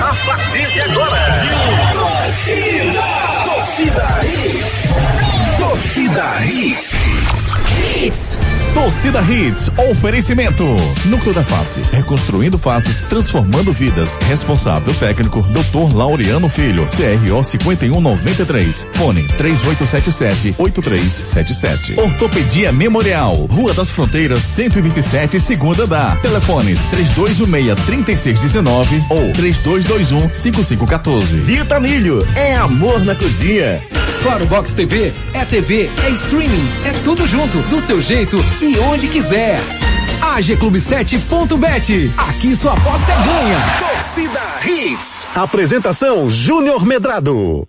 A partir de agora. Torcida. Torcida Hits. Torcida Hits. Hits. Torcida Hits, oferecimento. Núcleo da Face, reconstruindo faces, transformando vidas. Responsável técnico, Dr. Laureano Filho, CRO 5193. Fone 3877-8377. Ortopedia Memorial, Rua das Fronteiras, 127, segunda da. Telefones 3216-3619 ou 3221-5514. Vitamilho, é amor na cozinha. Claro Box TV é TV, é streaming, é tudo junto, do seu jeito e onde quiser. AGClube7.bet. Aqui sua aposta é ganha. Torcida Hits. Apresentação Júnior Medrado.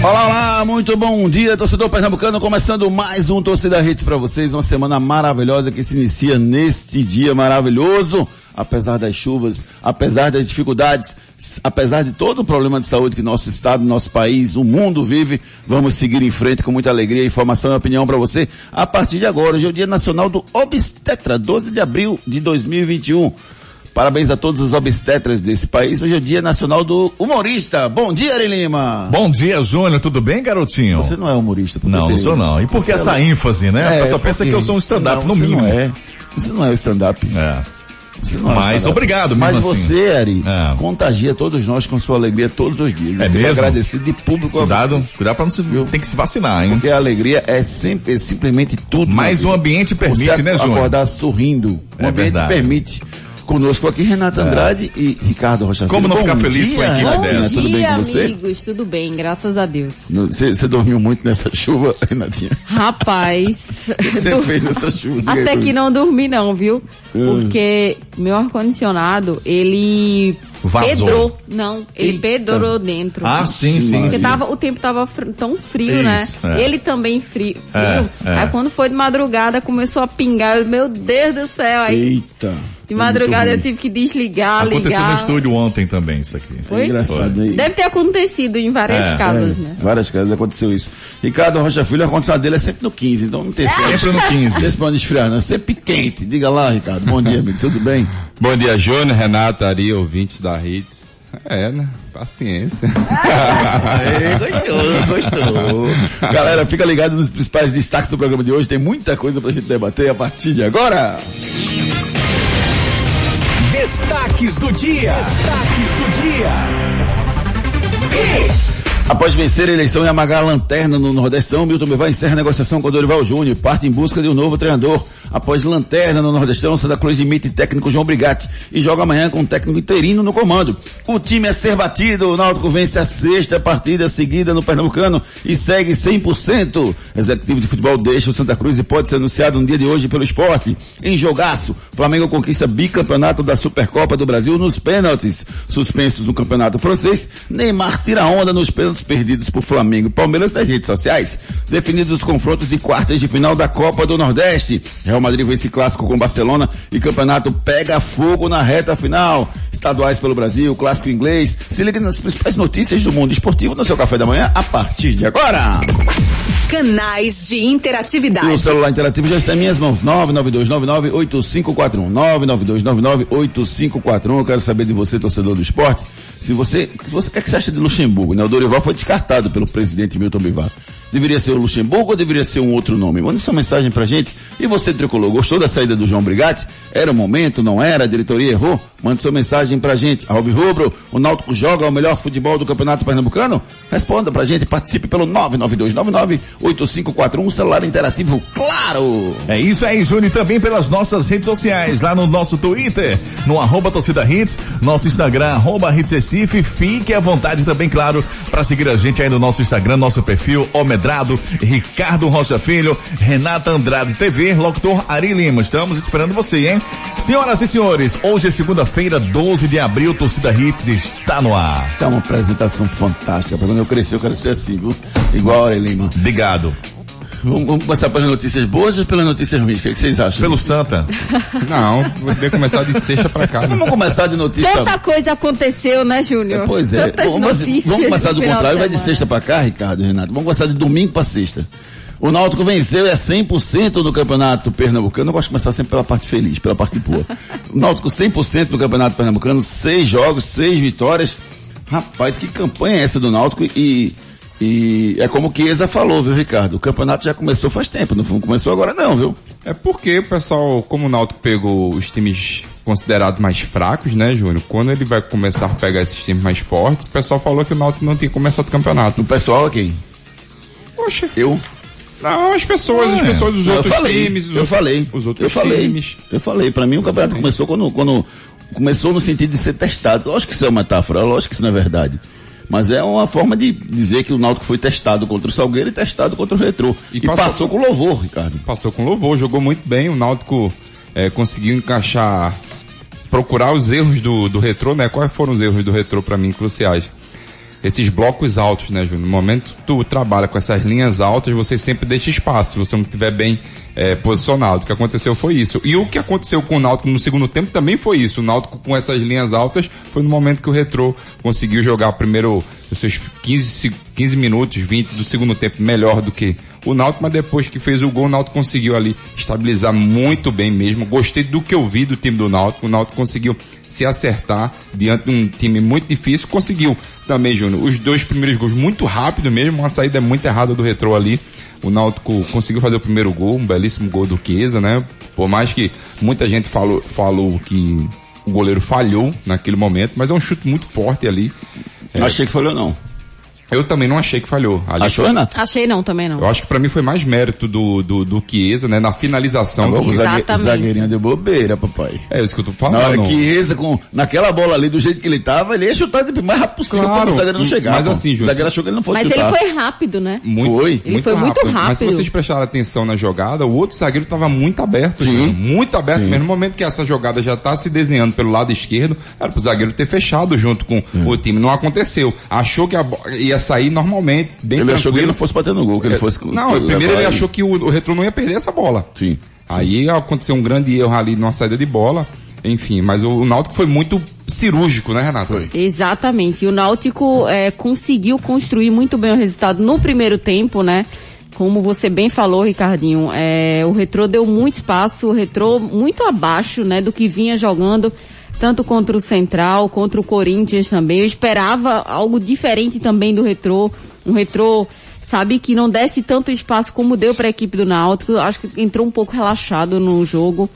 Olá, olá, muito bom dia, torcedor pernambucano, começando mais um Torcida Hits para vocês, uma semana maravilhosa que se inicia neste dia maravilhoso, apesar das chuvas, apesar das dificuldades, apesar de todo o problema de saúde que nosso estado, nosso país, o mundo vive, vamos seguir em frente com muita alegria, informação e opinião para você a partir de agora. Hoje é o Dia Nacional do Obstetra, 12 de abril de 2021. Parabéns a todos os obstetras desse país. Hoje é o Dia Nacional do Humorista. Bom dia, Ari Lima. Bom dia, Júnior. Tudo bem, garotinho? Você não é humorista. Não, não tem- sou não. E por que Você essa é- ênfase, né? É, a pessoa pensa que eu sou um stand-up, Não, no mínimo. Não é. Você não é o stand-up. É. É o Mas stand-up. obrigado Mas mesmo assim. você, Ari, É. contagia todos nós com sua alegria todos os dias. É Eu fico mesmo? agradecido de público a Cuidado, você. cuidado pra não se, tem que se vacinar, hein? Porque a alegria é sempre, é simplesmente tudo. Mas o ambiente permite, você né, Júnior? acordar sorrindo. O É ambiente verdade. permite. Conosco aqui, Renata Andrade e Ricardo Rocha Como Filho. não Bom ficar feliz dia, com a equipe Renatinha, dessa? Tudo bem dia, com você? amigos, tudo bem, graças a Deus. No- Você dormiu muito nessa chuva, Renatinha? Rapaz, O que você dur- fez nessa chuva? Aí até que não dormi não, viu? Hum. Porque meu ar-condicionado, ele Vazou. pedrou. Não, ele Eita. pedrou dentro. Ah, sim, sim, Porque sim. tava, o tempo tava fr- tão frio, né? Isso, é. Ele também frio. frio. É, é. Aí quando foi de madrugada, começou a pingar. Eu, Meu Deus do céu, aí Eita. De madrugada É eu tive que desligar, Aconteceu ligar. no estúdio ontem também, isso aqui. Foi? É engraçado aí. Deve ter acontecido em várias É, casas, É, né? Várias casas aconteceu isso. Ricardo Rocha Filho, a condição dele é sempre no 15, então não tem Sempre no 15. Esse pra onde esfriar, não. Sempre quente. Diga lá, Ricardo. Bom dia, amigo. Tudo bem? Bom dia, Júnior, Renata, Ari, ouvintes da Hits. É, né? Paciência. Aê, gostou, gostou. Galera, fica ligado nos principais destaques do programa de hoje. Tem muita coisa pra gente debater a partir de agora. Destaques do dia. Destaques do dia. Após vencer a eleição e amagar a lanterna no Nordestão, Milton Bivar encerra a negociação com Dorival Júnior e parte em busca de um novo treinador. Após lanterna no Nordestão, Santa Cruz demite técnico João Brigatti e joga amanhã com um técnico interino no comando. O time é ser batido, o Náutico vence a sexta partida seguida no Pernambucano e segue 100%. Executivo de futebol deixa o Santa Cruz e pode ser anunciado no dia de hoje pelo esporte. Em jogaço, Flamengo conquista bicampeonato da Supercopa do Brasil nos pênaltis. Suspensos no campeonato francês, Neymar tira onda nos pênaltis perdidos por Flamengo e Palmeiras nas redes sociais. Definidos os confrontos de quartas de final da Copa do Nordeste. Madrid vence clássico com Barcelona e campeonato pega fogo na reta final. Estaduais pelo Brasil, clássico inglês. Se liga nas principais notícias do mundo esportivo no seu café da manhã a partir de agora. Canais de E o interatividade. celular interativo já está em minhas mãos. 992998541. 992998541. Eu quero saber de você, torcedor do esporte. Se você, você o que, é que você acha de Luxemburgo? Né? O Dorival foi descartado pelo presidente Milton Bivar. Deveria ser o Luxemburgo ou deveria ser um outro nome? Manda essa mensagem pra gente. E você, tricolor, gostou da saída do João Brigatti? Era o momento, não era? A diretoria errou? Mande sua mensagem pra gente. Alves Rubro, o Náutico joga o melhor futebol do Campeonato Pernambucano? Responda pra gente, participe pelo 992998541, celular interativo, claro! É isso aí, Júnior, também pelas nossas redes sociais, lá no nosso Twitter, no arroba torcida hits, nosso Instagram, arroba hits Recife, fique à vontade também, claro, para seguir a gente aí no nosso Instagram, nosso perfil, Omedrado, Ricardo Rocha Filho, Renata Andrade TV, locutor Ari Lima, estamos esperando você, hein? Senhoras e senhores, hoje é segunda-feira, 12 de abril, torcida hits está no ar. Essa é uma apresentação fantástica. Quando eu crescer, eu quero ser assim, viu? Igual a Lima. Obrigado. Vamos, vamos começar pelas notícias boas ou pelas notícias ruins? O que, é que vocês acham? Pelo Santa. Não, vou ter que começar de sexta pra cá. né? Vamos começar de notícia. Tanta coisa aconteceu, né, Júnior? Pois é. Tantas Vamos, notícias vamos começar do contrário, vai de sexta pra cá, Ricardo e Renato. Vamos começar de domingo pra sexta. O Náutico venceu é 100% do Campeonato Pernambucano. Eu gosto de começar sempre pela parte feliz, pela parte boa. O Náutico 100% do Campeonato Pernambucano, seis jogos, seis vitórias. Rapaz, que campanha é essa do Náutico e, e é como o Chiesa falou, viu, Ricardo? O campeonato já começou faz tempo, não começou agora não, viu? É porque o pessoal, como o Náutico pegou os times considerados mais fracos, né, Júnior? Quando ele vai começar a pegar esses times mais fortes, o pessoal falou que o Náutico não tinha começado o campeonato. O pessoal aqui, Poxa, eu, não, as pessoas, as pessoas dos eu outros falei, times, os eu outros- falei, os outros eu falei, times. eu falei, pra mim o campeonato começou quando, quando, começou no sentido de ser testado. Lógico que isso é uma metáfora, lógico que isso não é verdade. Mas é uma forma de dizer que o Náutico foi testado contra o Salgueiro e testado contra o Retrô. E E, passou- passou, com louvor, Ricardo. Passou com louvor, jogou muito bem, o Náutico eh, conseguiu encaixar, procurar os erros do, do retrô, né? Quais foram os erros do retrô pra mim cruciais? Esses blocos altos, né, Júnior? No momento tu trabalha com essas linhas altas, você sempre deixa espaço, se você não estiver bem eh, posicionado. O que aconteceu foi isso. E o que aconteceu com o Náutico no segundo tempo também foi isso. O Náutico com essas linhas altas foi no momento que o Retrô conseguiu jogar primeiro os seus 15, se- 15 minutos, 20 do segundo tempo melhor do que o Náutico, mas depois que fez o gol, o Náutico conseguiu ali estabilizar muito bem mesmo. Gostei do que eu vi do time do Náutico. O Náutico conseguiu se acertar diante de um time muito difícil. Conseguiu também, Júnior, os dois primeiros gols muito rápido mesmo, uma saída muito errada do Retrô ali. O Náutico conseguiu fazer o primeiro gol, um belíssimo gol do Chiesa, né? Por mais que muita gente falou, falou que o goleiro falhou naquele momento, mas é um chute muito forte ali. É, Achei que falhou não. Eu também não achei que falhou. Ali Achou, foi- Renato? Achei não, também não. Eu acho que pra mim foi mais mérito do, do, do Chiesa, né? Na finalização. Tá bom, o Exatamente. zagueirinho de bobeira, papai. É isso que eu tô Na falando. hora que Chiesa, com, naquela bola ali, do jeito que ele tava, ele ia chutar de mais rápido possível Claro, para o zagueiro não chegar. mas pô. assim, o Júnior, zagueiro achou que ele não fosse Mas chutar. ele foi rápido, né? Muito, Foi. Ele foi muito Mas se rápido. vocês prestarem atenção na jogada, o outro zagueiro estava muito aberto. Sim. Júnior, Muito aberto. Sim. Mesmo no momento que essa jogada já está se desenhando pelo lado esquerdo, era pro zagueiro ter fechado junto com o time. Não aconteceu. Achou que a bo- ia sair normalmente, bem Ele achou que ele tranquilo. não fosse bater no gol, que ele fosse... Não, primeiro ele levar achou que o, o Retrô não ia perder essa bola. Sim. Aí aconteceu um grande erro ali numa saída de bola. Enfim, mas o, o Náutico foi muito cirúrgico, né, Renato? Foi. Exatamente. E o Náutico é, conseguiu construir muito bem o resultado no primeiro tempo, né? Como você bem falou, Ricardinho, é, o Retrô deu muito espaço, o Retrô muito abaixo, né, do que vinha jogando, tanto contra o Central, contra o Corinthians também. Eu esperava algo diferente também do Retrô, um Retrô, sabe, que não desse tanto espaço como deu para a equipe do Náutico. Acho que entrou um pouco relaxado no jogo.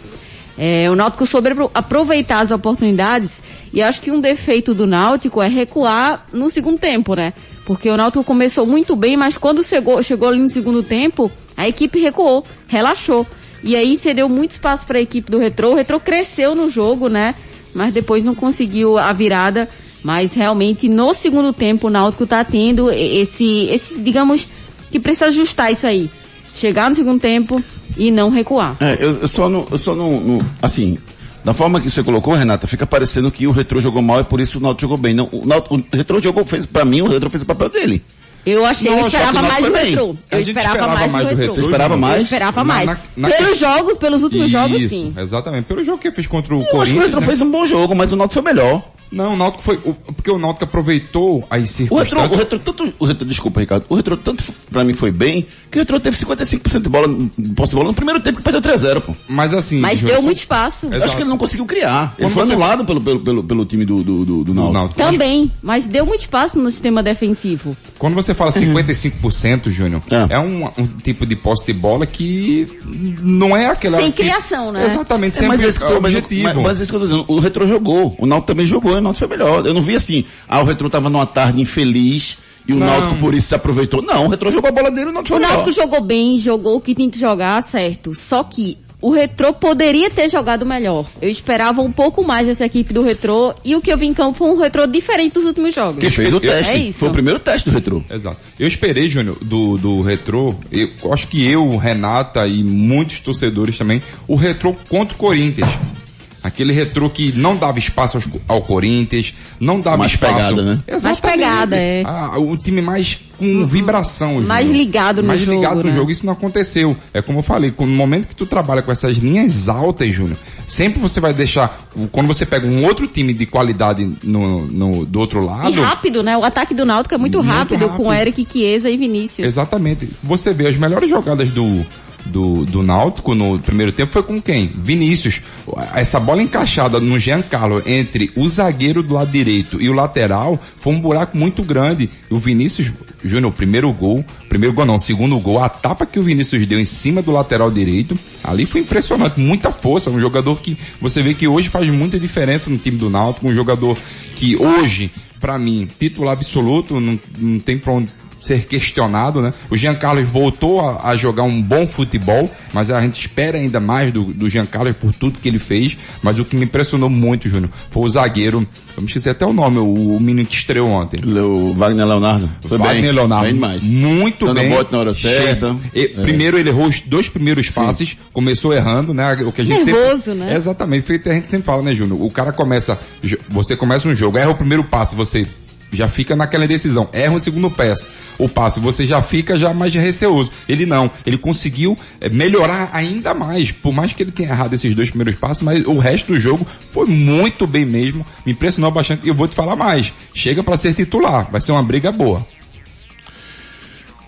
É, o Náutico soube apro- aproveitar as oportunidades e acho que um defeito do Náutico é recuar no segundo tempo, né? Porque o Náutico começou muito bem, mas quando chegou, chegou ali no segundo tempo, a equipe recuou, relaxou. E aí cedeu muito espaço para a equipe do Retrô. O Retrô cresceu no jogo, né? Mas depois não conseguiu a virada. Mas realmente no segundo tempo o Náutico tá tendo esse, esse, digamos, que precisa ajustar isso aí. Chegar no segundo tempo e não recuar. É, eu, eu só não, eu só não, não- assim, da forma que você colocou, Renata, fica parecendo que o Retro jogou mal e por isso o Náutico jogou bem. Não, o, Náutico, o Retro jogou, fez, pra mim, o Retro fez o papel dele. Eu achei, Não, eu que esperava mais do. Retrô. A Eu gente esperava, esperava mais, mais do Retrô. Retrô, Esperava mais? Eu esperava Na- mais. na- na- pelos jogos, pelos últimos jogos, Isso, sim. exatamente. Pelo jogo que ele fez contra o Eu acho que o Corinthians. Retro né? fez um bom jogo, mas o Náutico foi melhor. Não, o Náutico foi. o- porque o Náutico aproveitou as O Retro, circunstâncias. o Retro, tanto, o Retro, desculpa, Ricardo, o Retro tanto pra mim foi bem, que o Retro teve 55% de bola, de posse de bola no primeiro tempo que perdeu 3-0, pô. Mas assim. Mas deu muito espaço. É. Eu acho que ele não conseguiu criar. Ele Quando foi você- anulado pelo, pelo, pelo, pelo time do, do, do, do o Náutico. Náutico. Também, mas deu muito espaço no sistema defensivo. Quando você fala 55%, Júnior, É. é, um, um tipo de posse de bola que não é aquela. Sem que- criação, né? Exatamente, É, sempre mas, esse mas, objetivo. mas, mas isso que eu tô dizendo, o Retro jogou, o Náutico também jogou, o Náutico foi melhor. Eu não vi assim, ah, o Retro tava numa tarde infeliz e o Não. Náutico por isso se aproveitou. Não, o Retro jogou a bola dele e o Náutico O foi melhor. Náutico jogou bem, jogou o que tinha que jogar, certo. Só que o Retrô poderia ter jogado melhor. Eu esperava um pouco mais dessa equipe do Retrô e o que eu vi em campo foi um Retrô diferente dos últimos jogos. Que fez o Eu- teste. É isso. Foi o primeiro teste do Retro. Exato. Eu esperei, Júnior, do, do Retrô, eu acho que eu, Renata e muitos torcedores também, o Retrô contra o Corinthians. Aquele retrô que não dava espaço aos- ao, Corinthians, não dava Mais espaço. pegada, né? Mais pegada, é. Ah, o time mais com vibração. Mais Júnior. ligado no mais jogo, ligado no né? jogo. Isso não aconteceu. É como eu falei, no momento que tu trabalha com essas linhas altas, Júnior, sempre você vai deixar, quando você pega um outro time de qualidade no, no- do outro E lado, rápido, né? O ataque do Náutico é muito, Muito rápido, rápido. com Eric, Chiesa e Vinícius. Exatamente. Você vê as melhores jogadas do, do, do Náutico no primeiro tempo foi com quem? Vinícius. Essa bola encaixada no Giancarlo entre o zagueiro do lado direito e o lateral foi um buraco muito grande. O Vinícius, Júnior, primeiro gol, primeiro gol não, segundo gol, a tapa que o Vinícius deu em cima do lateral direito, ali foi impressionante, muita força. Um jogador que você vê que hoje faz muita diferença no time do Náutico, um jogador que hoje, pra mim, titular absoluto, não, não tem pra onde ser questionado, né? O Jean Carlos voltou a, a jogar um bom futebol, mas a gente espera ainda mais do, do Jean Carlos por tudo que ele fez. Mas o que me impressionou muito, Júnior, foi o zagueiro, eu me esqueci até o nome, o, o menino que estreou ontem. O Wagner Leonardo. Foi Wagner bem. Leonardo. Bem demais. Muito Dando bem. bote na hora certa. E, Primeiro ele errou os dois primeiros passes, começou errando, né? O que a gente Nervoso, sempre, né? Exatamente, feito a gente sempre fala, né, Júnior? O cara começa, você começa um jogo, erra o primeiro passe, você já fica naquela indecisão, erra o segundo passe, o passe, você já fica já mais receoso. Ele não, ele conseguiu eh, melhorar ainda mais, por mais que ele tenha errado esses dois primeiros passes, mas o resto do jogo foi muito bem mesmo, me impressionou bastante, e eu vou te falar mais, chega para ser titular, vai ser uma briga boa.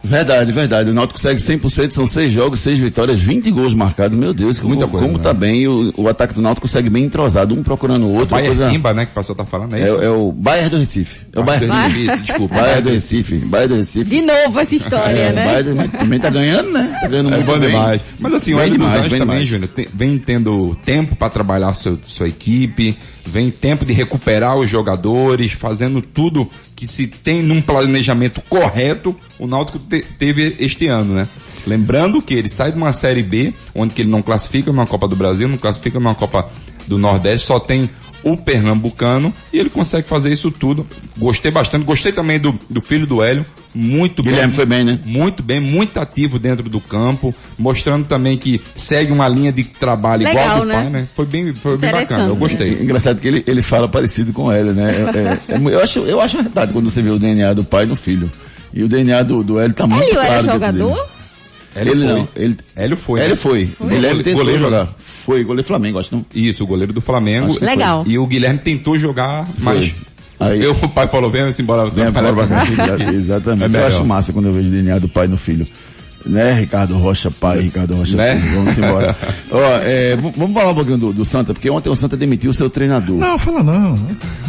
Verdade, verdade. O Náutico segue 100%, são seis jogos, seis vitórias, 20 gols marcados. Meu Deus, como, Muita coisa, como né? tá bem. O, o ataque do Náutico segue bem entrosado, um procurando o outro. Bayern coisa- Rimba, né, que o pastor tá falando, é é, isso? é o Bayern do Recife. É o Bayern do Recife, desculpa. Bayern do Recife. Bayern do Recife. De novo essa história, É, né? Bayern do- também tá ganhando, né? Tá ganhando É muito bem. demais. Mas assim, o Bem Hélio dos demais, Anjos bem também. Júnior, tem- vem tendo tempo para trabalhar seu, sua equipe, vem tempo de recuperar os jogadores, fazendo tudo que se tem num planejamento correto, o Náutico te- teve este ano, né? Lembrando que ele sai de uma Série B, onde ele não classifica numa Copa do Brasil, não classifica numa Copa do Nordeste, só tem o Pernambucano, e ele consegue fazer isso tudo. Gostei bastante, gostei também do, do filho do Hélio, muito Guilherme bem. foi bem, né? Muito bem, muito ativo dentro do campo, mostrando também que segue uma linha de trabalho igual Legal, do né? pai, né? Foi bem, foi bem bacana, eu né? gostei. Engraçado que ele, ele fala parecido com ele, né? É- é- é eu, acho, eu acho verdade quando você vê o DNA do pai no filho. E o DNA do, do Hélio tá muito Hélio claro. era jogador? Hélio Ele foi. não. Ele, Hélio foi. Hélio né? foi. Guilherme tentou Goleiro. jogar. Foi, goleiro Flamengo, acho não. Isso, o goleiro do Flamengo. Que foi. Legal. E o Guilherme tentou jogar, mas Aí- eu, o pai falou, vem embora. Vem trabalhar pra cá." Exatamente. É eu acho massa quando eu vejo o DNA do pai no filho. Né, Ricardo Rocha, pai, Ricardo Rocha, Né? filho. vamos embora. Ó, é, vamos falar um pouquinho do, do Santa, porque ontem o Santa demitiu o seu treinador. Não, fala não.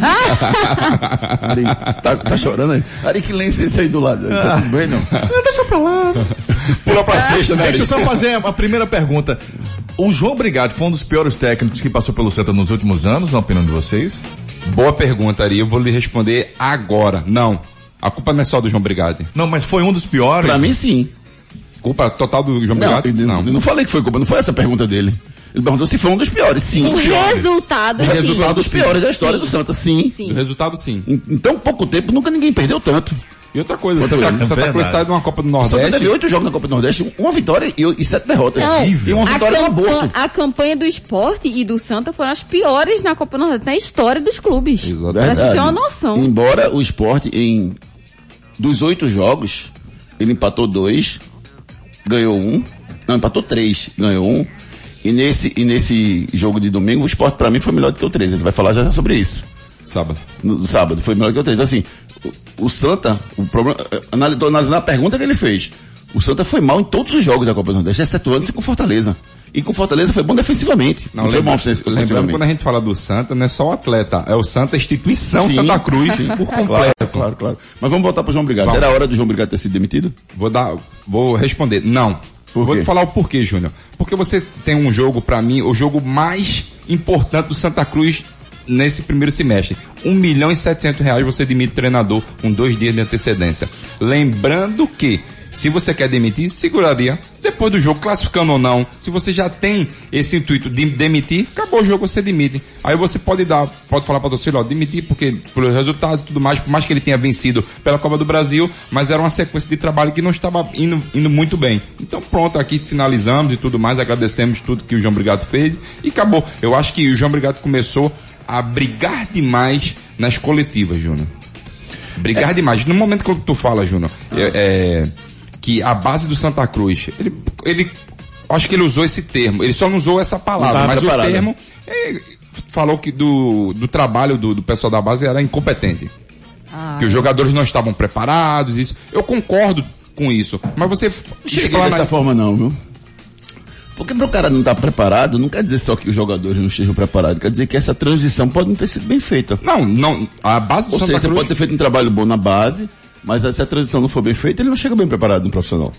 Ari, tá, tá chorando aí? Ari, que lenço é esse aí do lado? Tá tudo bem, não? Não, deixa pra lá. Pula pra sexta, né? Deixa eu só fazer a primeira pergunta. O João Brigatti foi um dos piores técnicos que passou pelo Santa nos últimos anos, na opinião de vocês? Boa pergunta, Ari. Eu vou lhe responder agora. Não. A culpa não é só do João Brigatti. Não, mas foi um dos piores. Pra mim, sim. Culpa total do João Não, Brigatti? eu, eu não falei que foi culpa, não foi essa a pergunta dele. Ele perguntou se foi um dos piores. Sim, O resultado, O sim. resultado Um dos piores da história Sim. do Santa, sim. Sim. O resultado sim. Em, em tão pouco tempo, nunca ninguém perdeu tanto. E outra coisa, Quanto Santa, ele? Santa Cruz Verdade. sai de uma Copa do O Santa Nordeste. teve oito jogos na Copa do Nordeste, uma vitória e, e sete derrotas. Não, e uma a, vitória no campanha, aborto. a campanha do esporte e do Santa foram as piores na Copa Nordeste, na história dos clubes. Exato. Pra você ter uma noção. Embora o esporte, em dos oito jogos, ele empatou dois, ganhou um, não, empatou três, ganhou um. E nesse, e nesse jogo de domingo, o esporte pra mim foi melhor do que o 13. A gente vai falar já sobre isso. Sábado. No, sábado, foi melhor que o 13. Então, assim, o, o Santa, o problema, eh, anali- tô analisando a pergunta que ele fez. O Santa foi mal em todos os jogos da Copa do Nordeste, excetuando-se com Fortaleza. E com Fortaleza foi bom defensivamente. Não, foi lembra- bom ofensi- lembrando quando a gente fala do Santa, não é só o atleta, é o Santa, a instituição Sim. Santa Cruz Sim. por Claro, completo. claro, claro. Mas vamos voltar pro João Brigado. Vamos. Era hora do João Brigado ter sido demitido? Vou dar, vou responder, não. Vou te falar o porquê, Júnior. Porque você tem um jogo, pra mim, o jogo mais importante do Santa Cruz nesse primeiro semestre. Um milhão e setecentos reais você demite o treinador com dois dias de antecedência. Lembrando que Se você quer demitir, seguraria depois do jogo, classificando ou não. Se você já tem esse intuito de demitir, acabou o jogo, você demite. Aí você pode dar, pode falar para torcida, ó, demitir porque pelo resultado e tudo mais, por mais que ele tenha vencido pela Copa do Brasil, mas era uma sequência de trabalho que não estava indo, indo muito bem. Então pronto, aqui finalizamos e tudo mais, agradecemos tudo que o João Brigado fez e acabou. Eu acho que o João Brigado começou a brigar demais nas coletivas, Júnior. Brigar demais. No momento que tu fala, Júnior, é, é, que a base do Santa Cruz, ele, ele, acho que ele usou esse termo, ele só não usou essa palavra, mas preparado. o termo, é, falou que do, do trabalho do, do pessoal da base era incompetente. Ah, Que os jogadores não estavam preparados, isso. Eu concordo com isso. Mas você Não cheguei chega lá dessa na, forma não, viu? Porque para o cara não estar preparado, não quer dizer só que os jogadores não estejam preparados, quer dizer que essa transição pode não ter sido bem feita. Não, não, a base do Ou Santa seja, você Cruz... pode ter feito um trabalho bom na base, mas se a transição não for bem feita, ele não chega bem preparado no profissional.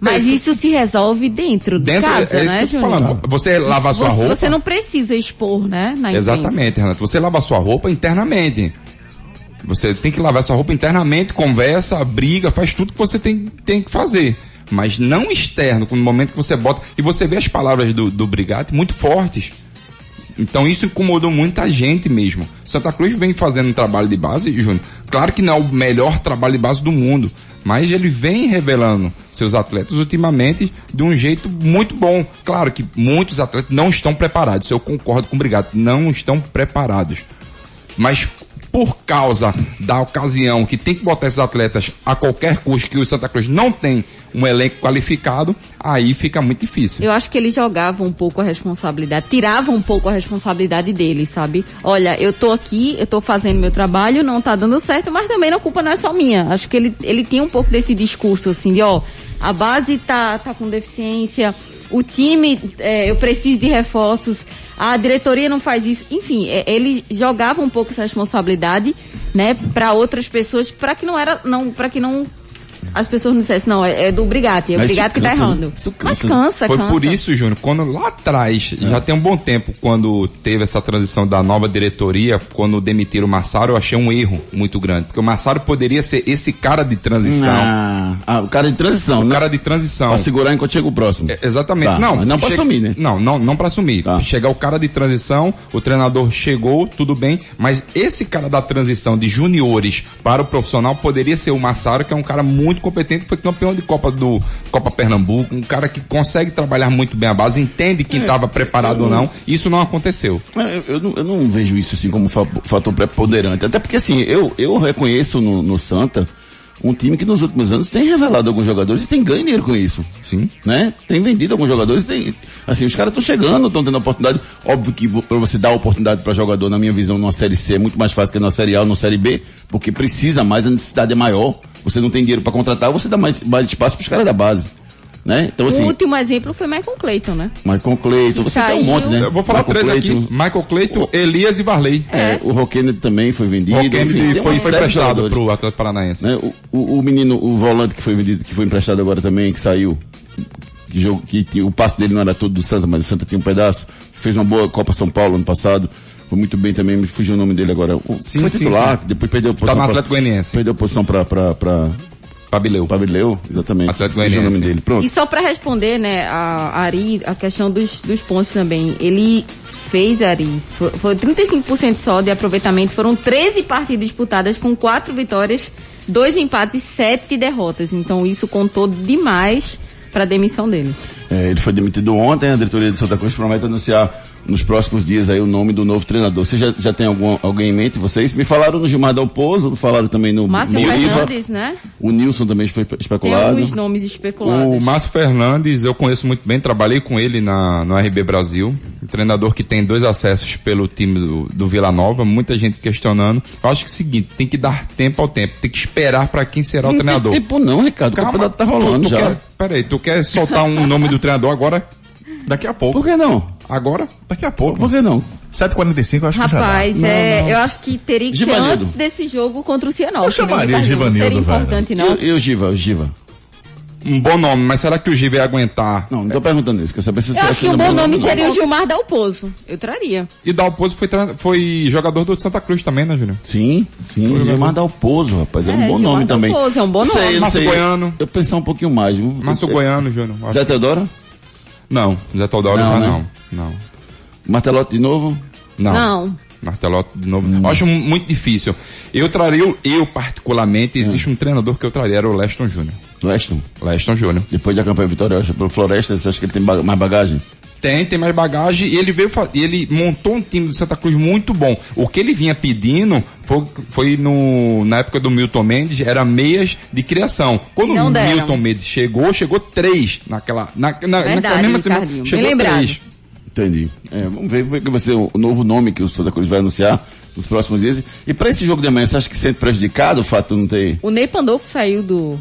Mas isso se resolve dentro de Dentro, casa, é isso né, que eu tô Júnior? falando. Você lava a sua você, roupa... você não precisa expor, né, na. Exatamente, Renato. Você lava a sua roupa internamente. Você tem que lavar sua roupa internamente, conversa, briga, faz tudo que você tem, tem que fazer. Mas não externo, no momento que você bota. E você vê as palavras do, do Brigatti muito fortes. Então isso incomodou muita gente mesmo. Santa Cruz vem fazendo um trabalho de base, Júnior. Claro que não é o melhor trabalho de base do mundo, mas ele vem revelando seus atletas ultimamente de um jeito muito bom. Claro que muitos atletas não estão preparados. Eu concordo com o Brigatti, não estão preparados. Mas por causa da ocasião que tem que botar esses atletas a qualquer custo que o Santa Cruz não tem um elenco qualificado, aí fica muito difícil. Eu acho que ele jogava um pouco a responsabilidade, tirava um pouco a responsabilidade dele, sabe? Olha, eu tô aqui, eu tô fazendo meu trabalho, não tá dando certo, mas também a culpa não é só minha. Acho que ele, ele tinha um pouco desse discurso, assim, de ó, a base tá, tá com deficiência, o time, é, eu preciso de reforços, a diretoria não faz isso. Enfim, é, ele jogava um pouco essa responsabilidade, né, para outras pessoas, para que não era, não, para que não as pessoas não dissessem, não, é, é do Brigatti, é o Brigatti que tá cansa, né? errando. Isso Mas cansa. cansa, Foi cansa. por isso, Júnior, quando lá atrás, já tem um bom tempo, quando teve essa transição da nova diretoria, quando demitiram o Massaro, eu achei um erro muito grande. Porque o Massaro poderia ser esse cara de transição. Ah, ah, o cara de transição, O né? cara de transição. Pra segurar enquanto chega o próximo. É, Exatamente. Tá, não, mas não pra chega- assumir, né? Não, não, não pra assumir. Tá. Chegar o cara de transição, o treinador chegou, tudo bem, mas esse cara da transição de juniores para o profissional poderia ser o Massaro, que é um cara muito competente, foi campeão de Copa do Copa Pernambuco, um cara que consegue trabalhar muito bem a base, entende quem estava preparado ou não. Isso não aconteceu. É, Eu, eu não, eu não vejo isso assim como fa- fator preponderante. Até porque assim, eu, eu reconheço no, no Santa um time que nos últimos anos tem revelado alguns jogadores e tem ganho dinheiro com isso. Sim. Né? Tem vendido alguns jogadores, tem. Assim, os caras estão chegando, estão tendo oportunidade. Óbvio que pra você dar oportunidade para jogador, na minha visão, numa série C é muito mais fácil que na série A ou na série B, porque precisa mais, a necessidade é maior. Você não tem dinheiro para contratar, você dá mais, mais espaço para os caras da base. Né? Então assim, o último exemplo foi Michael Clayton, né? Michael Cleiton, Que você tem um saiu- monte, né? Eu vou falar Michael três Clayton, aqui. Michael Cleiton, Elias e Varley. É, o Rock Kennedy também foi vendido. O enfim, foi, foi emprestado jogadores, pro Atlético Paranaense. né? O, o, o menino, o volante que foi vendido, que foi emprestado agora também, que saiu, que, jogo, que tinha- o passe dele não era todo do Santa, mas o Santa tinha um pedaço, fez uma boa Copa São Paulo ano passado, foi muito bem também, me fugiu o nome dele agora. O, Sim, foi sim, titular, sim. depois perdeu a Tá posição. no pra- Atlético Goianiense. Perdeu a posição pra, pra, pra, Pabileu. pra Bileu, exatamente. Atlético Fugiu o nome Goianiense. dele, pronto. E só pra responder, né, a a Ari, a questão dos, dos pontos também. Ele fez, Ari, foi, foi 35% só de aproveitamento. Foram 13 partidas disputadas com 4 vitórias, 2 empates e 7 derrotas. Então isso contou demais pra demissão dele. É, ele foi demitido ontem, a diretoria de Santa Cruz promete anunciar nos próximos dias aí o nome do novo treinador. Você já, já tem algum, alguém em mente, vocês? Me falaram no Gilmar Dalpozo, falaram também no, Márcio. Fernandes, né? O Nilson também foi Tem especulado. alguns nomes especulados. O Márcio Fernandes, eu conheço muito bem, trabalhei com ele na, no RB Brasil. Um treinador que tem dois acessos pelo time do, do Vila Nova, muita gente questionando. Eu acho que é o seguinte, tem que dar tempo ao tempo, tem que esperar para quem será o Não treinador. tem tempo não, Ricardo. O campeonato tá rolando tu, tu já. Quer, peraí, tu quer soltar um nome do treinador agora? Daqui a pouco. Por que não? Agora? Daqui a pouco. Por que não? 7h45 eu acho que já. Rapaz, é, eu acho que teria que ser Givanildo. antes desse jogo contra o Cianorte. Eu chamaria né, o Ricardo? Não Givanildo, Seria velho. importante, E, não. o- e o Giva, o Giva? um bom nome, mas será que o G vai aguentar? Não, não tô perguntando isso. Quer saber se você Eu acho que um bom é nome não. seria o Gilmar Dalpozo. Eu traria. E Dalpozo foi, foi jogador do Santa Cruz também, né, Júnior? Sim, sim. Gilmar Dalpozo, rapaz. É, um É, bom Gilmar nome também. Dalpozo, é um bom Não sei, nome. não Márcio sei. Goiano. Eu pensar um pouquinho mais, viu? Márcio Goiano, Júnior. Zé Teodoro? Não, Zé Teodoro Não, já né? não. Não. Martelotti de novo? Não. Não. Martelotti de novo. Eu acho mu- muito difícil. Eu traria, eu, particularmente, existe um treinador que eu traria, era o Leston Júnior. Leston. Leston Júnior. Depois da campanha vitoriosa pelo Floresta, você acha que ele tem mais bagagem? Tem, tem mais bagagem e ele veio, e ele montou um time do Santa Cruz muito bom. O que ele vinha pedindo foi, foi no, na época do Milton Mendes, era meias de criação. Quando o. Milton Mendes chegou, chegou três naquela, na, na, Verdade, naquela mesma semana. Chegou três. Entendi. É, vamos ver, ver que vai ser o novo nome que o Santa Cruz vai anunciar nos próximos dias. E para esse jogo de amanhã, você acha que sente prejudicado o fato de não ter... O Ney Pandolfo saiu do,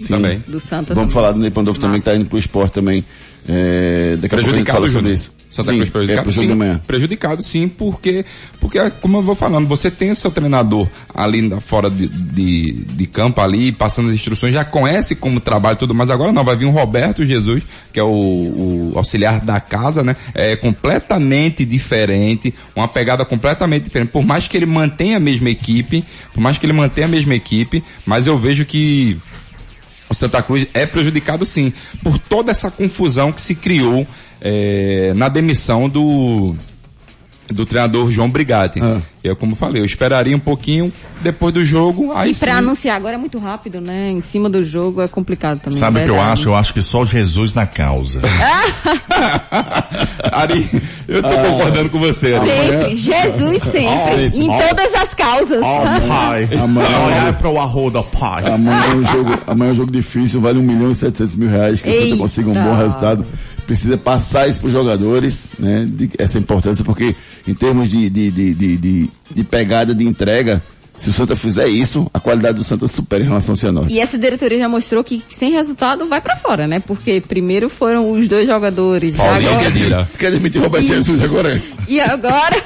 Sim. Também. do Santa Vamos também. falar do Ney Pandolfo também, que Massa. está indo pro esporte também. É, Prejudicado, sobre isso. Santa Sim, Cruz é prejudicado, jogo sim. Prejudicado, sim, porque, porque, como eu vou falando, você tem o seu treinador ali na- fora de, de, de campo ali, passando as instruções, já conhece como trabalha e tudo, mas agora não, vai vir o Roberto Jesus, que é o, o auxiliar da casa, né? É completamente diferente, uma pegada completamente diferente. Por mais que ele mantenha a mesma equipe, por mais que ele mantenha a mesma equipe, mas eu vejo que o Santa Cruz é prejudicado sim, por toda essa confusão que se criou eh, na demissão do do treinador João Brigatti. Ah. Eu, como falei, eu esperaria um pouquinho depois do jogo, aí E pra sim. anunciar agora é muito rápido, né? Em cima do jogo é complicado também. Sabe o que eu acho? Eu acho que só Jesus na causa. Ari, eu tô Ah. concordando com você, Ari. Sempre, Jesus sempre, em todas as causas. Pai, Amanhã- olhar pro arroda, pai. Amanhã é um jogo, amanhã é um jogo difícil, vale 1 milhão e 700 mil reais, que o Eita. consiga um bom resultado. Precisa passar isso para os jogadores, né? de- essa importância, porque em termos de, de, de, de, de- de pegada, de entrega, se o Santa fizer isso, a qualidade do Santa supera em relação ao Cianorte. E essa diretoria já mostrou que sem resultado vai pra fora, né? Porque primeiro foram os dois jogadores. já Paulinho agora- Guedira. Quer demitir o Roberto E- Jesus agora? E agora,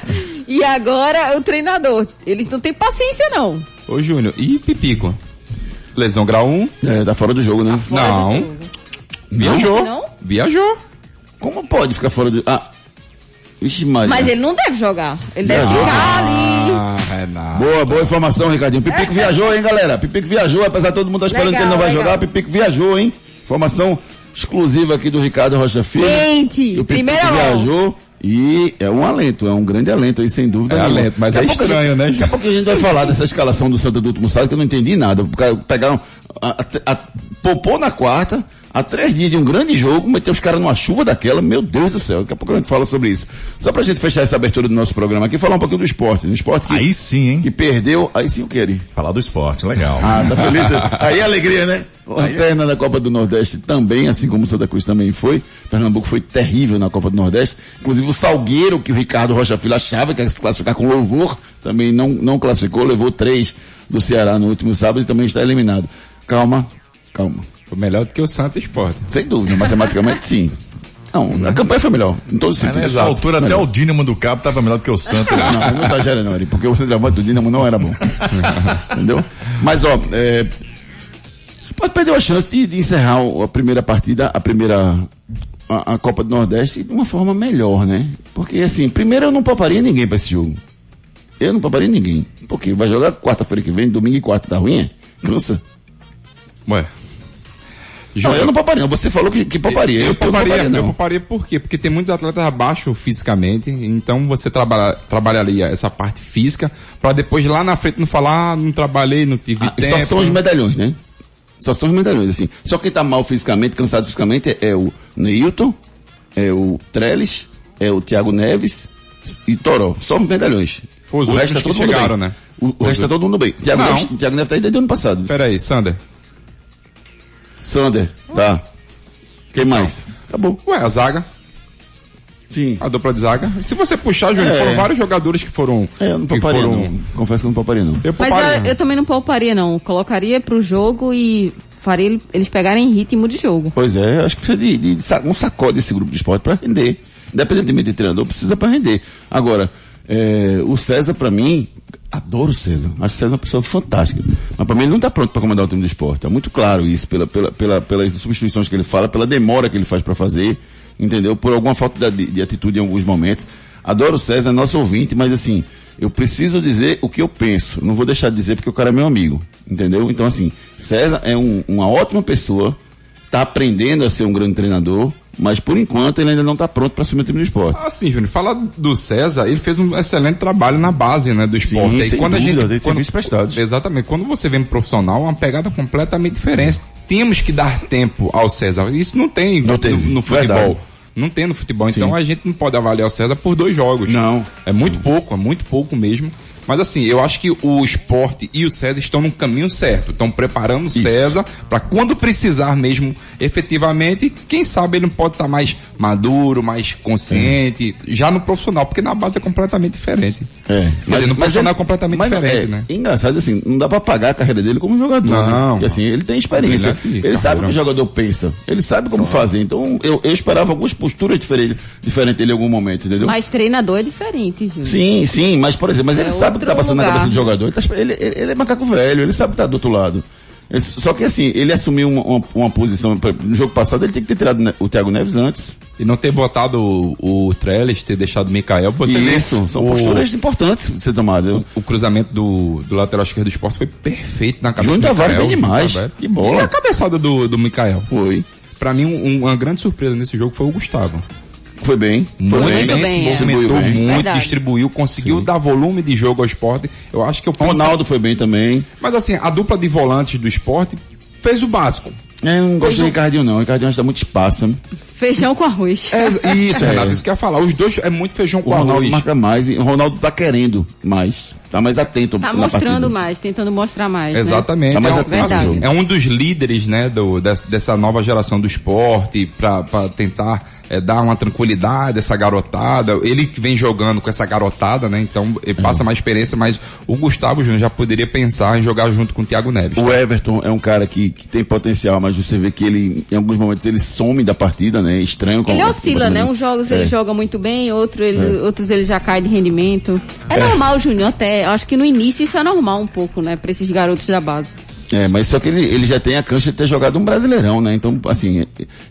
e agora o treinador. Eles não têm paciência não. Ô Júnior, e Pipico? Lesão grau 1? É, tá fora do jogo, né? Do Não. jogo. Viajou. Não? Viajou. Como pode ficar fora do... Ah, Vixe Maria. Mas ele não deve jogar. Ele deve Viajou. ficar ali. Ah, Renato. Boa, boa informação, Ricardinho. Pipico viajou, hein, galera? Pipico viajou, apesar de todo mundo estar esperando Legal, que ele não vai legal. jogar, Pipico viajou, hein? Informação exclusiva aqui do Ricardo Rocha Filho. Gente, O mão. viajou e é um alento, é um grande alento aí, sem dúvida. É nenhuma. alento, mas Daqui é estranho, gente- né, Daqui a pouco a gente vai falar dessa escalação do Santa do último sábado que eu não entendi nada. Pegaram, a, a, a, poupou na quarta, há três dias de um grande jogo, meteu os caras numa chuva daquela, meu Deus do céu. Daqui a pouco a gente fala sobre isso. Só pra gente fechar essa abertura do nosso programa aqui, falar um pouquinho do esporte. No esporte que, Aí sim, hein? que perdeu, aí sim o que ele. Falar do esporte, legal. Ah, tá feliz? Aí é alegria, né? Lanterna da Copa do Nordeste também, assim como o Santa Cruz também foi. Pernambuco foi terrível na Copa do Nordeste. Inclusive o Salgueiro, que o Ricardo Rocha Filho achava que ia se classificar com louvor, também não, não classificou, levou três do Ceará no último sábado e também está eliminado. Calma, calma. Foi melhor do que o Santa Esporte. Sem dúvida, matematicamente sim. Não, a campanha foi melhor, em todos os sentidos. nessa altura até Melhor. o Dínamo do Cabo tava melhor do que o Santa. né? Não, não exagera não, Ari, porque o centroavante do Dinamo não era bom. Entendeu? Mas, ó, é, pode perder a chance de, de encerrar a primeira partida, a primeira, a, a Copa do Nordeste de uma forma melhor, né? Porque, assim, primeiro eu não pouparia ninguém pra esse jogo. Eu não pouparia ninguém. Porque vai jogar quarta-feira que vem, domingo e quarta, tá ruim, é? Cansa. Ué. Não, eu não pouparia. Você falou que, que pouparia. Eu, pouparia, eu não. pouparia por quê? Porque tem muitos atletas abaixo fisicamente, então você trabalha, trabalharia essa parte física, para depois lá na frente não falar, ah, não trabalhei, não tive Ah, tempo. Só são os medalhões, né? Só são os medalhões, assim. Só quem tá mal fisicamente, cansado fisicamente, é, é o Neilton, é o Trellis, é o Thiago Neves e Toró. Só os medalhões. Foi os o resto é todo mundo chegaram, bem. né? O, o resto é todo mundo bem. Thiago Não. Neves, Thiago Neves tá aí desde o ano passado. Pera aí, Sander. Sander, tá. Quem mais? Acabou. Ué, a zaga, Sim. a dupla de zaga. Se você puxar, Júnior, É. foram vários jogadores que foram. É, eu não que pouparia foram... não. Confesso que eu não pouparia não. Eu Mas pouparia. eu, eu também não pouparia não. Colocaria pro jogo e faria ele- eles pegarem ritmo de jogo. Pois é, eu acho que precisa de, de sa- um sacode desse grupo de esporte para render. Independentemente de treinador, precisa para render. Agora, é, o César, para mim, Adoro o César. Acho que o César é uma pessoa fantástica. Mas para mim ele não está pronto para comandar o time do esporte. É muito claro isso, pela, pela, pela, pelas substituições que ele fala, pela demora que ele faz para fazer, entendeu? Por alguma falta de, de atitude em alguns momentos. Adoro o César, é nosso ouvinte, mas assim, eu preciso dizer o que eu penso. Não vou deixar de dizer porque o cara é meu amigo, entendeu? Então assim, César é um- uma ótima pessoa, está aprendendo a ser um grande treinador, mas por enquanto ele ainda não está pronto para assumir o time do esporte. Assim, Júnior, falar do César, ele fez um excelente trabalho na base, né, do esporte. sem quando a dúvida, gente, tem quando, prestados. Exatamente. Quando você vem pro profissional, é uma pegada completamente diferente. Temos que dar tempo ao César. Isso não tem Não no, tem, no futebol. verdade. Não tem no futebol. Sim. Então a gente não pode avaliar o César por dois jogos. Não. É muito pouco, é muito pouco mesmo. Mas assim, eu acho que o esporte e o César estão no caminho certo. Estão preparando o César para quando precisar mesmo, efetivamente, quem sabe ele pode estar mais maduro, mais consciente, já no profissional, porque na base é completamente diferente. É, Quer dizer, no profissional é completamente mas diferente, é, né? Engraçado assim, não dá pra pagar a carreira dele como jogador. Não, né? Porque assim, ele tem experiência. Ele sabe o que o jogador pensa. Ele sabe como fazer. Então, eu, eu esperava algumas posturas diferentes diferente dele em algum momento, entendeu? Mas treinador é diferente, Júlio. Sim, sim, mas por exemplo, mas É ele sabe o que tá passando na lugar. cabeça do jogador. Ele, tá- ele, ele- ele é macaco velho, ele sabe que tá do outro lado. Só que assim, ele assumiu uma, uma, uma posição, no jogo passado ele tem que ter tirado o Thiago Neves antes. E não ter botado o, o Trellis, ter deixado o Mikael, você vê Isso, são o, posturas importantes de ser tomado. o cruzamento do, do lateral esquerdo do esporte foi perfeito na cabeça Júnior do Mikael. bem Júnior demais. Tavares. Que bola. E a cabeçada do, do Mikael. Foi. Pra mim, um- uma grande surpresa nesse jogo foi o Gustavo. Foi bem. Foi Muito bem. Bem, se é. movimentou muito, Verdade. distribuiu, conseguiu dar volume de jogo ao esporte. Eu acho que eu penso- Ronaldo foi bem também. Mas assim, a dupla de volantes do esporte fez o básico. É, eu não gosto do não. Ricardinho não. O Ricardinho dá muito espaço. né? Feijão com arroz. É, isso, É. Renato, isso que eu ia falar. Os dois é muito feijão O com Ronaldo arroz. marca mais e o Ronaldo tá querendo mais. Tá mais atento Tá mostrando partida. mais, tentando mostrar mais. né? Exatamente. Tá mais é, um, atento ao jogo. é um dos líderes, né, do, des- dessa nova geração do esporte, pra, pra tentar é, dar uma tranquilidade a essa garotada. Ele que vem jogando com essa garotada, né, então ele passa mais experiência, mas o Gustavo Júnior já poderia pensar em jogar junto com o Thiago Neves. O Everton é um cara que, que tem potencial, mas você vê que ele, em alguns momentos, ele some da partida, né? Estranho. Ele como- oscila, né? Uns jogos É. ele joga muito bem, outro ele- outros ele já cai de rendimento. É, É. normal, Júnior, até. Acho que no início isso é normal um pouco, né? Pra esses garotos da base. É, mas só que ele, ele já tem a cancha de ter jogado um brasileirão, né? Então, assim,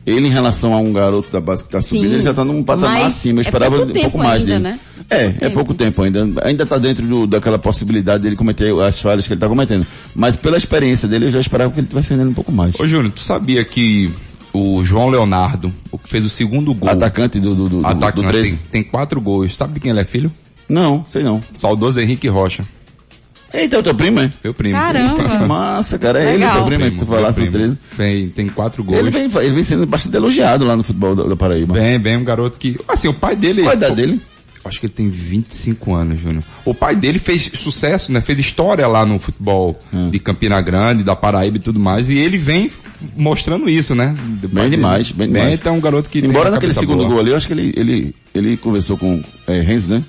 ele em relação a um garoto da base que tá subindo, Sim, ele já tá num patamar acima. Eu é esperava pouco um pouco mais ainda, dele. né? É, Pouco é tempo. pouco tempo ainda. Ainda tá dentro do, daquela possibilidade dele cometer as falhas que ele tá cometendo. Mas pela experiência dele, eu já esperava que ele tivesse rendendo um pouco mais. Ô Júnior, tu sabia que o João Leonardo, o que fez o segundo gol, Atacante do, do, do, do, atacante, do 13? tem, tem quatro gols. Sabe de quem ele é filho? Não, sei não. Saudoso Henrique Rocha, Eita, é o teu primo, é? meu primo. Caramba. Massa, cara. É ele, teu primo, é que tu falasse no primo. 13. Tem, tem quatro gols. Ele vem, ele vem sendo bastante elogiado lá no futebol da, da Paraíba. Bem, bem, um garoto que. Assim, o pai dele. Qual a idade dele? Acho que ele tem 25 anos, Júnior. O pai dele fez sucesso, né? Fez história lá no futebol Hum. de Campina Grande, da Paraíba e tudo mais. E ele vem mostrando isso, né? Bem dele. demais, bem demais. Então é um garoto que. Embora naquele segundo boa. gol ali, eu acho que ele, ele, ele conversou com é, Renzo, né?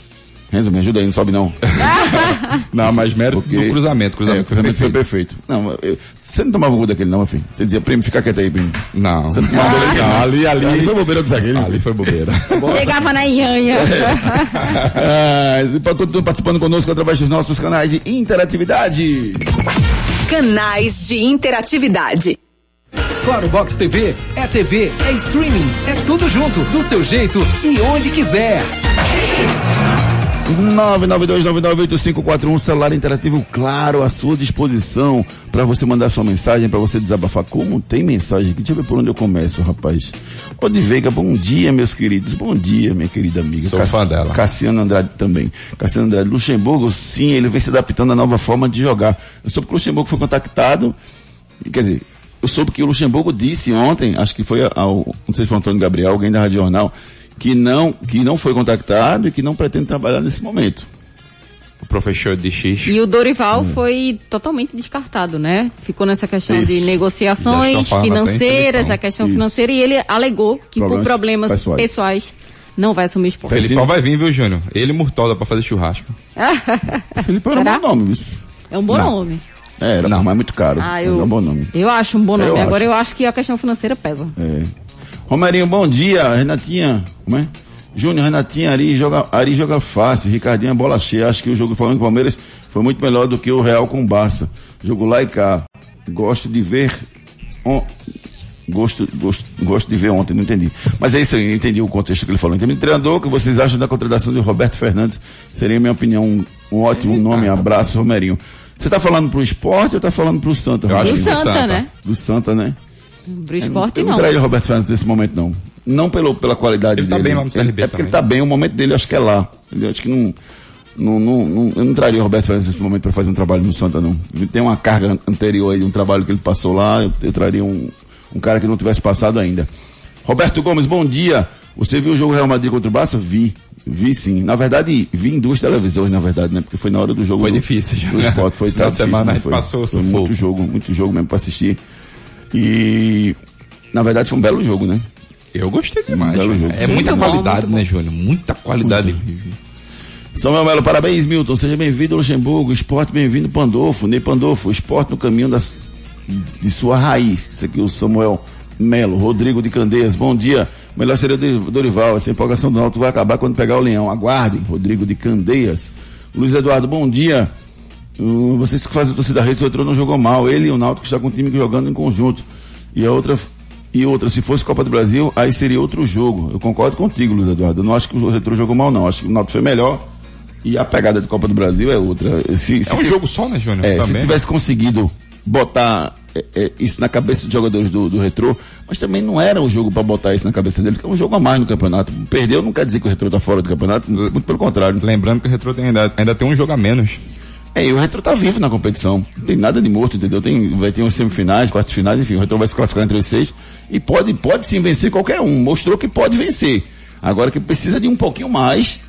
Renzo, me ajuda aí, não sobe não. Não, mas mérito Porque- do cruzamento. É, Cruzamento, o cruzamento foi foi perfeito. Não, eu- você não tomava gol daquele não, meu filho. Você dizia, primo, fica quieto aí, primo. Não. Você não tomava gol daquele não. ali, ali. Ali foi bobeira do zagueiro. Ali foi bobeira. Chegava na Ianha. ah, pra- continue participando conosco através dos nossos canais de interatividade. Canais de interatividade. Claro Box TV é TV, é streaming, é tudo junto, do seu jeito e onde quiser. 992998541, celular interativo claro à sua disposição para você mandar sua mensagem, para você desabafar. Como tem mensagem aqui? Deixa eu ver por onde eu começo, rapaz. Ô, Veiga, bom dia, meus queridos. Bom dia, minha querida amiga. Sou fã dela. Cassiano Andrade também. Cassiano Andrade. Luxemburgo, sim, ele vem se adaptando à nova forma de jogar. Eu soube que o Luxemburgo foi contactado, quer dizer, eu soube que o Luxemburgo disse ontem, acho que foi ao, não sei se foi o Antônio Gabriel, alguém da Rádio Jornal, que não, que não foi contactado e que não pretende trabalhar nesse momento. O professor de X. E o Dorival Hum. foi totalmente descartado, né? Ficou nessa questão Isso. de negociações financeiras, a questão Isso. financeira, e ele alegou que por Problemas problemas pessoais. pessoais. não vai assumir esporte. Felipe- Felipão vai vir, viu, Júnior? Ele Murtoda pra fazer churrasco. Felipe era Será? um bom nome? É um bom Não. nome. É, era, Não. mas é muito caro. Ah, mas eu, é um bom nome. eu acho um bom nome. Eu Agora acho. eu acho que a questão financeira pesa. É. Romerinho, bom dia. Renatinha, como é? Júnior, Renatinho, Ari joga, Ari joga fácil, Ricardinho é bola cheia. Acho que o jogo do Flamengo e Palmeiras foi muito melhor do que o Real com o Barça. Jogo lá e cá. Gosto de ver. on- Gosto, gosto, gosto de ver ontem, não entendi. Mas é isso aí, entendi o contexto que ele falou. Termos de treinador, o que vocês acham da contratação de Roberto Fernandes? Seria, minha opinião, um, um ótimo nome. Abraço, Romerinho. Você tá falando pro esporte ou tá falando pro Santa? Eu acho Do que Romerinho? do Santa, Santa. né? Do Santa, né? Pro esporte eu não. traria o Roberto Fernandes nesse momento, não. Não pelo, pela qualidade Ele tá dele. bem lá no CRB Ele- É porque ele tá bem, o momento dele eu acho que é lá. Eu acho que não, não, não, não- eu não traria o Roberto Fernandes nesse momento para fazer um trabalho no Santa, não. Ele tem uma carga an- anterior aí, de um trabalho que ele passou lá, eu, eu traria um, um cara que não tivesse passado ainda. Roberto Gomes, bom dia. Você viu o jogo Real Madrid contra o Barça? Vi. Vi sim. Na verdade, vi em duas televisões, na verdade, né? Porque foi na hora do jogo Foi do, difícil já, do esporte. Foi, tá semana difícil, a não gente foi? passou Foi muito jogo, muito jogo mesmo para assistir. E, na verdade, foi um belo jogo, né? Eu gostei demais. Júnior. jogo. É muita bom, qualidade, né, Júnior? Muita qualidade. Samuel Melo, parabéns, Milton. Seja bem-vindo, Luxemburgo. Esporte, bem-vindo, Pandolfo. Ney Pandolfo. Esporte no caminho das, de sua raiz. Isso aqui, o Samuel Melo. Rodrigo de Candeias, bom dia. Melhor seria o Dor- Dorival. Essa empolgação do Náutico vai acabar quando pegar o Leão. Aguardem. Rodrigo de Candeias. Luiz Eduardo, bom dia. Vocês que fazem a torcida rede, o Retrô não jogou mal. Ele e o Náutico está com o time jogando em conjunto. E a outra, e outra, se fosse Copa do Brasil, aí seria outro jogo. Eu concordo contigo, Luiz Eduardo. Eu não acho que o Retrô jogou mal, não. Acho que o Náutico foi melhor. E a pegada de Copa do Brasil é outra. Se, se É um jogo só, né, Júnior? é, se Também. tivesse conseguido botar é, é, isso na cabeça dos jogadores do, do Retrô, mas também não era um jogo para botar isso na cabeça dele, porque é um jogo a mais no campeonato. Perdeu não quer dizer que o Retrô tá fora do campeonato, muito pelo contrário. Lembrando que o Retro ainda, ainda tem um jogo a menos. É, e o Retro tá vivo na competição. Não tem nada de morto, entendeu? Tem, vai ter umas semifinais, quartas finais, enfim, o Retro vai se classificar entre os seis e pode, pode sim vencer qualquer um. Mostrou que pode vencer. Agora que precisa de um pouquinho mais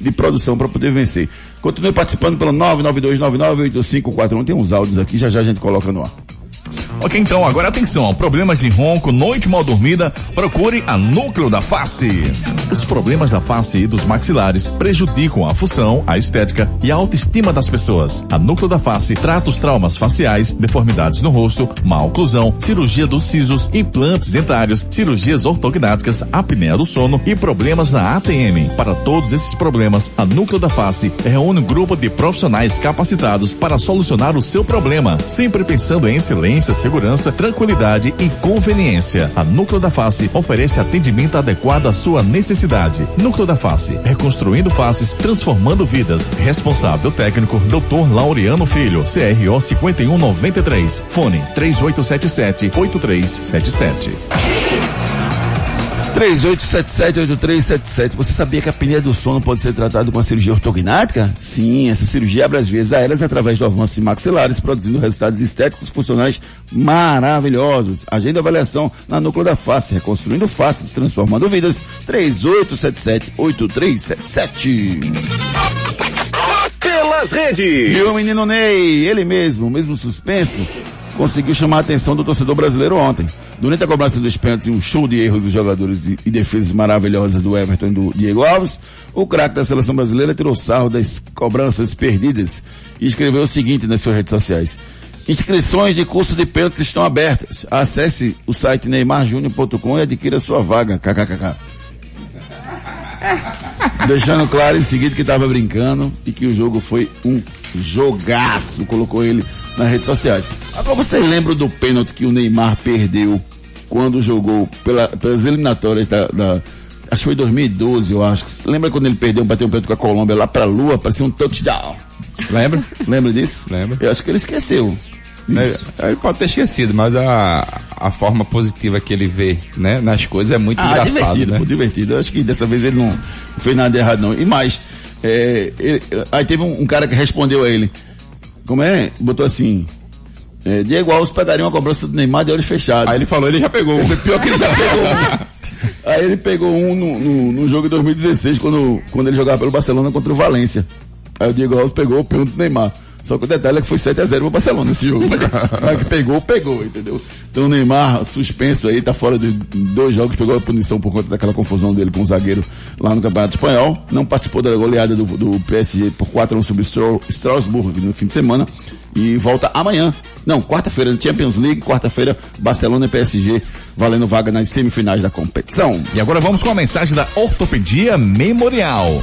de produção para poder vencer. Continue participando pelo 992998541. Tem uns áudios aqui, já já a gente coloca no ar. Ok, então, agora atenção. Problemas de ronco, noite mal dormida, procure a Núcleo da Face. Os problemas da face e dos maxilares prejudicam a função, a estética e a autoestima das pessoas. A Núcleo da Face trata os traumas faciais, deformidades no rosto, má oclusão, cirurgia dos sisos, implantes dentários, cirurgias ortognáticas, apneia do sono e problemas na ATM. Para todos esses problemas, a Núcleo da Face reúne um grupo de profissionais capacitados para solucionar o seu problema, sempre pensando em excelência, segurança, tranquilidade e conveniência. A Núcleo da Face oferece atendimento adequado à sua necessidade. Núcleo da Face, reconstruindo faces, transformando vidas. Responsável técnico, Dr. Laureano Filho, CRO 5193. Fone 3877 8377. 3877-8377. Você sabia que a apneia do sono pode ser tratada com uma cirurgia ortognática? Sim, essa cirurgia abre as vias aéreas através do avanço de maxilares, produzindo resultados estéticos funcionais maravilhosos. Agenda avaliação na núcleo da face, reconstruindo faces, transformando vidas. 3877-8377. Pelas E redes. o menino Ney, ele mesmo, mesmo suspenso, conseguiu chamar a atenção do torcedor brasileiro ontem. Durante a cobrança dos pênaltis e um show de erros dos jogadores e, e defesas maravilhosas do Everton e do Diego Alves, o craque da seleção brasileira tirou sarro das cobranças perdidas e escreveu o seguinte nas suas redes sociais. Inscrições de curso de pênaltis estão abertas. Acesse o site neymarjunior.com e adquira sua vaga. KKKK. Deixando claro em seguida que estava brincando e que o jogo foi um jogaço, colocou ele nas redes sociais. Agora você lembra do pênalti que o Neymar perdeu quando jogou pela- pelas eliminatórias da, da- Acho que foi 2012, eu acho. Lembra quando ele perdeu, bateu um pênalti com a Colômbia lá pra Lua, parecia um touchdown. Lembra? Lembra disso? Lembro. Eu acho que ele esqueceu. Isso. É, ele pode ter esquecido, mas a, a forma positiva que ele vê, né, nas coisas é muito Ah, engraçado, divertido, né? pô, divertido. Eu acho que dessa vez ele não fez nada de errado, não. E mais, é, ele- aí teve um, um cara que respondeu a ele. Como é? Botou assim. É, Diego Alves pegaria uma cobrança do Neymar de olhos fechados. Aí ele falou, ele já pegou. Foi pior que ele já pegou um. Aí ele pegou um no, no, no jogo de 2016, quando, quando ele jogava pelo Barcelona contra o Valência. Aí o Diego Alves pegou o pênalti do Neymar. Só que o detalhe é que foi 7x0 pro Barcelona esse jogo. Mas que pegou, pegou, entendeu? Então o Neymar, suspenso aí, tá fora de dois jogos, pegou a punição por conta daquela confusão dele com o zagueiro lá no Campeonato Espanhol. Não participou da goleada do, do PSG por 4x1 sobre o Stra- Strasbourg no fim de semana. E volta amanhã. Não, quarta-feira no Champions League, quarta-feira Barcelona e PSG valendo vaga nas semifinais da competição. E agora vamos com a mensagem da Ortopedia Memorial.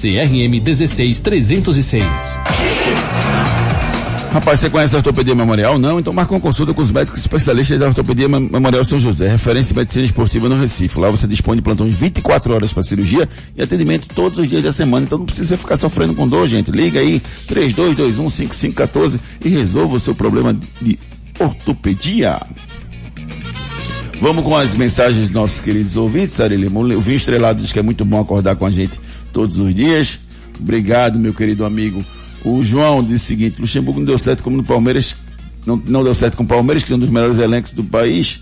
CRM 16306. Rapaz, você conhece a Ortopedia Memorial? Não? Então marca uma consulta com os médicos especialistas da Ortopedia Mem- Memorial São José, referência em medicina esportiva no Recife. Lá você dispõe de plantões 24 horas para cirurgia e atendimento todos os dias da semana. Então não precisa ficar sofrendo com dor, gente. Liga aí, 32215514 e resolva o seu problema de ortopedia. Vamos com as mensagens dos nossos queridos ouvintes, Arely. O Vinho Estrelado diz que é muito bom acordar com a gente todos os dias. Obrigado, meu querido amigo. O João diz o seguinte, Luxemburgo não deu certo como no Palmeiras, não, não deu certo com o Palmeiras, que é um dos melhores elencos do país.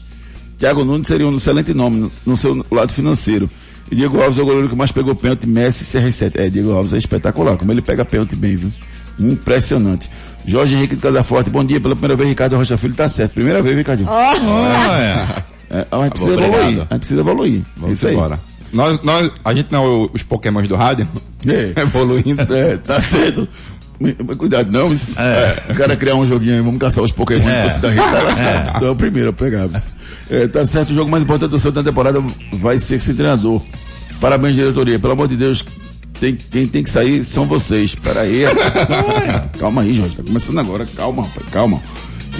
Thiago Nunes seria um excelente nome no, no seu lado financeiro. E Diego Alves é o goleiro que mais pegou pênalti, Messi e CR7. É, Diego Alves é espetacular, como ele pega pênalti bem, viu? Impressionante. Jorge Henrique de Casaforte, bom dia, pela primeira vez Ricardo Rocha Filho tá certo. Primeira vez, Ricardinho. Olha. É, a gente precisa Obrigado. evoluir. A gente precisa evoluir. Vamos Isso aí. Nós, nós, a gente não é os pokémons do rádio, É. evoluindo. É, tá certo. Mas Cuidado, não. Isso, é. O cara criar um joguinho aí, vamos caçar os Pokémon É. é. da tá lascado. Tu é o primeiro a pegar. É, tá certo, o jogo mais importante do seu da temporada vai ser esse treinador. Parabéns, diretoria. Pelo amor de Deus, tem, quem tem que sair são vocês. Pera aí. calma aí, Jorge. Tá começando agora. Calma, rapaz. Calma.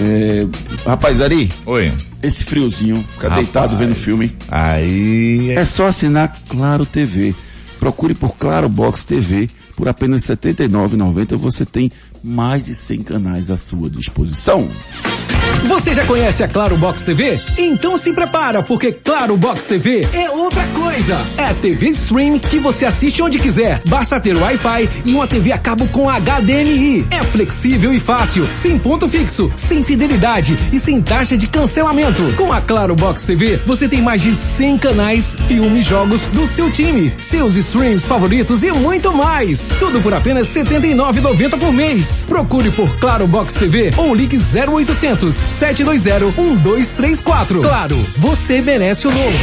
É, rapaz, Ari, Oi. esse friozinho, ficar Rapaz. deitado vendo filme. Aí. É só assinar Claro TV. Procure por Claro Box TV. Por apenas R$ 79,90 você tem mais de 100 canais à sua disposição. Você já conhece a Claro Box TV? Então se prepara, porque Claro Box TV é outra coisa. É TV Stream que você assiste onde quiser. Basta ter Wi-Fi e uma TV a cabo com HDMI. É flexível e fácil, sem ponto fixo, sem fidelidade e sem taxa de cancelamento. Com a Claro Box TV, você tem mais de 100 canais, filmes, jogos do seu time, seus streams favoritos e muito mais. Tudo por apenas R$ 79,90 por mês. Procure por Claro Box TV ou ligue 0800 720 1234. Claro, você merece o novo.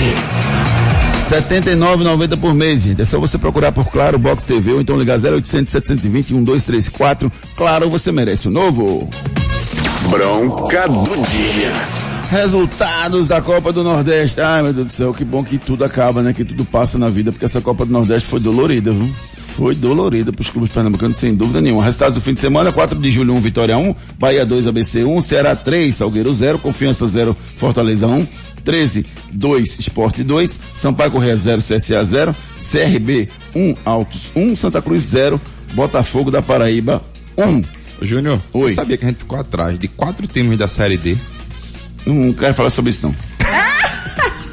R$ 79,90 por mês, gente. É só você procurar por Claro Box TV ou então ligar 0800 720 1234. Claro, você merece o novo. Bronca do dia. Resultados da Copa do Nordeste. Ai, meu Deus do céu, que bom que tudo acaba, né? Que tudo passa na vida, porque essa Copa do Nordeste foi dolorida, viu? Foi dolorida para os clubes pernambucanos, sem dúvida nenhuma. Resultados do fim de semana, 4 de julho 1, Vitória 1, Bahia 2, ABC 1, Ceará 3, Salgueiro 0, Confiança 0, Fortaleza 1, 13, 2, Esporte 2, Sampaio Correia 0, CSA 0, CRB 1, Altos 1, Santa Cruz 0, Botafogo da Paraíba 1. Ô, Júnior, Oi. você sabia que a gente ficou atrás de quatro times da Série D? Não quero falar sobre isso não.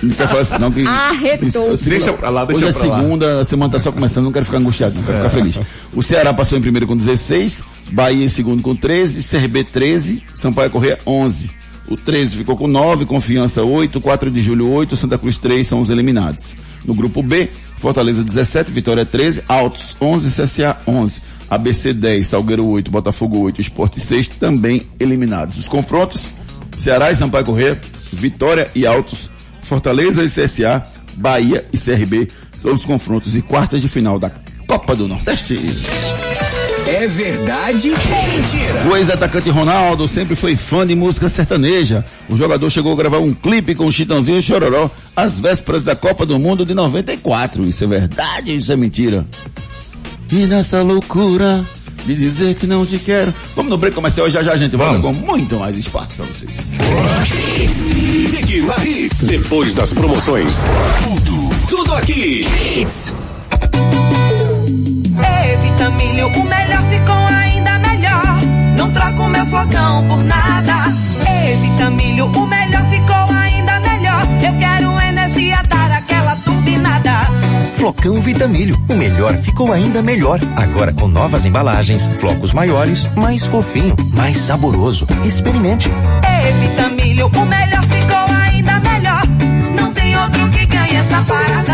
Não quero falar isso não. Que, Arretou. Isso- Deixa pra lá, deixa Hoje pra é lá. segunda, a semana tá só começando, não quero ficar angustiado, não quero ficar feliz. O Ceará passou em primeiro com 16, Bahia em segundo com 13, CRB 13, Sampaio Corrêa 11. O 13 ficou com 9, Confiança 8, 4 de julho 8, Santa Cruz 3 são os eliminados. No grupo B, Fortaleza 17, Vitória 13, Altos 11, CSA 11. ABC 10, Salgueiro 8, Botafogo 8, Esporte 6 também eliminados. Os confrontos, Ceará e Sampaio Corrêa, Vitória e Altos, Fortaleza e CSA, Bahia e CRB são os confrontos de quartas de final da Copa do Nordeste. É verdade ou mentira? O ex-atacante Ronaldo sempre foi fã de música sertaneja. O jogador chegou a gravar um clipe com o Chitãozinho e Chororó às vésperas da Copa do Mundo de 94. Isso é verdade ou isso é mentira? E nessa loucura de dizer que não te quero. Vamos no break comercial já já gente volta Vamos. com muito mais espaço pra vocês. Na Hits. Depois das promoções. Tudo, tudo aqui. É Vitamilho, o melhor ficou ainda melhor. Não troco meu flocão por nada. Ei, Vitamilho, o melhor ficou ainda melhor. Eu quero energia, dar aquela turbinada. Flocão Vitamilho, o melhor ficou ainda melhor. Agora com novas embalagens, flocos maiores, mais fofinho, mais saboroso. Experimente. Ei, Vitamilho, o melhor ficou ainda essa parada.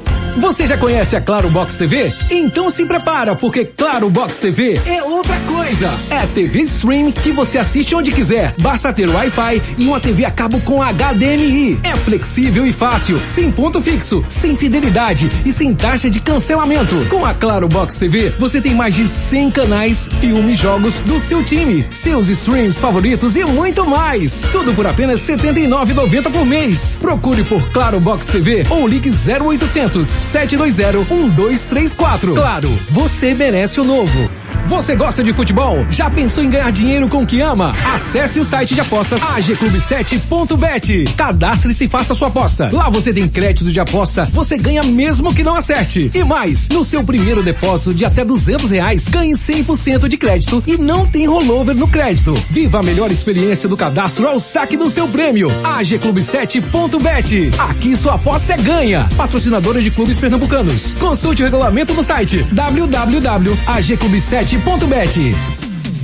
Você já conhece a Claro Box TV? Então se prepara, porque Claro Box TV é outra coisa. É TV Stream que você assiste onde quiser. Basta ter Wi-Fi e uma TV a cabo com HDMI. É flexível e fácil, sem ponto fixo, sem fidelidade e sem taxa de cancelamento. Com a Claro Box TV, você tem mais de 100 canais, filmes, jogos do seu time, seus streams favoritos e muito mais. Tudo por apenas R$ 79,90 por mês. Procure por Claro Box TV ou ligue 0800 720-1234. Claro, você merece o novo. Você gosta de futebol? Já pensou em ganhar dinheiro com o que ama? Acesse o site de apostas agclube7.bet. Cadastre-se e faça sua aposta. Lá você tem crédito de aposta, você ganha mesmo que não acerte. E mais, no seu primeiro depósito de até duzentos reais, ganhe 100% de crédito e não tem rollover no crédito. Viva a melhor experiência do cadastro ao saque do seu prêmio. agclube7.bet. Aqui sua aposta é ganha. Patrocinadora de clubes pernambucanos. Consulte o regulamento no site www.agclube7.bet sorte.bet.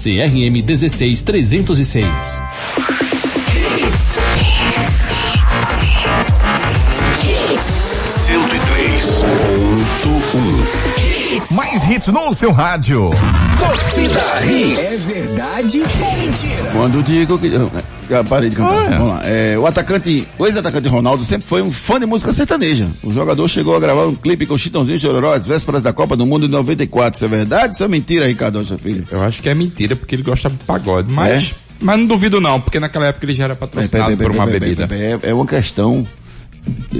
CRM 16306. Hits no seu rádio. Torcida Hits. É verdade ou mentira? Quando digo que. Já parei de cantar. Ah, é. Vamos lá. É, o atacante, o ex-atacante Ronaldo sempre foi um fã de música sertaneja. O jogador chegou a gravar um clipe com Chitãozinho e Chororó às vésperas da Copa do Mundo em 94. Isso é verdade ou isso é mentira, Ricardo Rocha Filho? Eu acho que é mentira, porque ele gosta de pagode, mas... É? Mas não duvido não, porque naquela época ele já era patrocinado por uma bebida. É, é uma questão de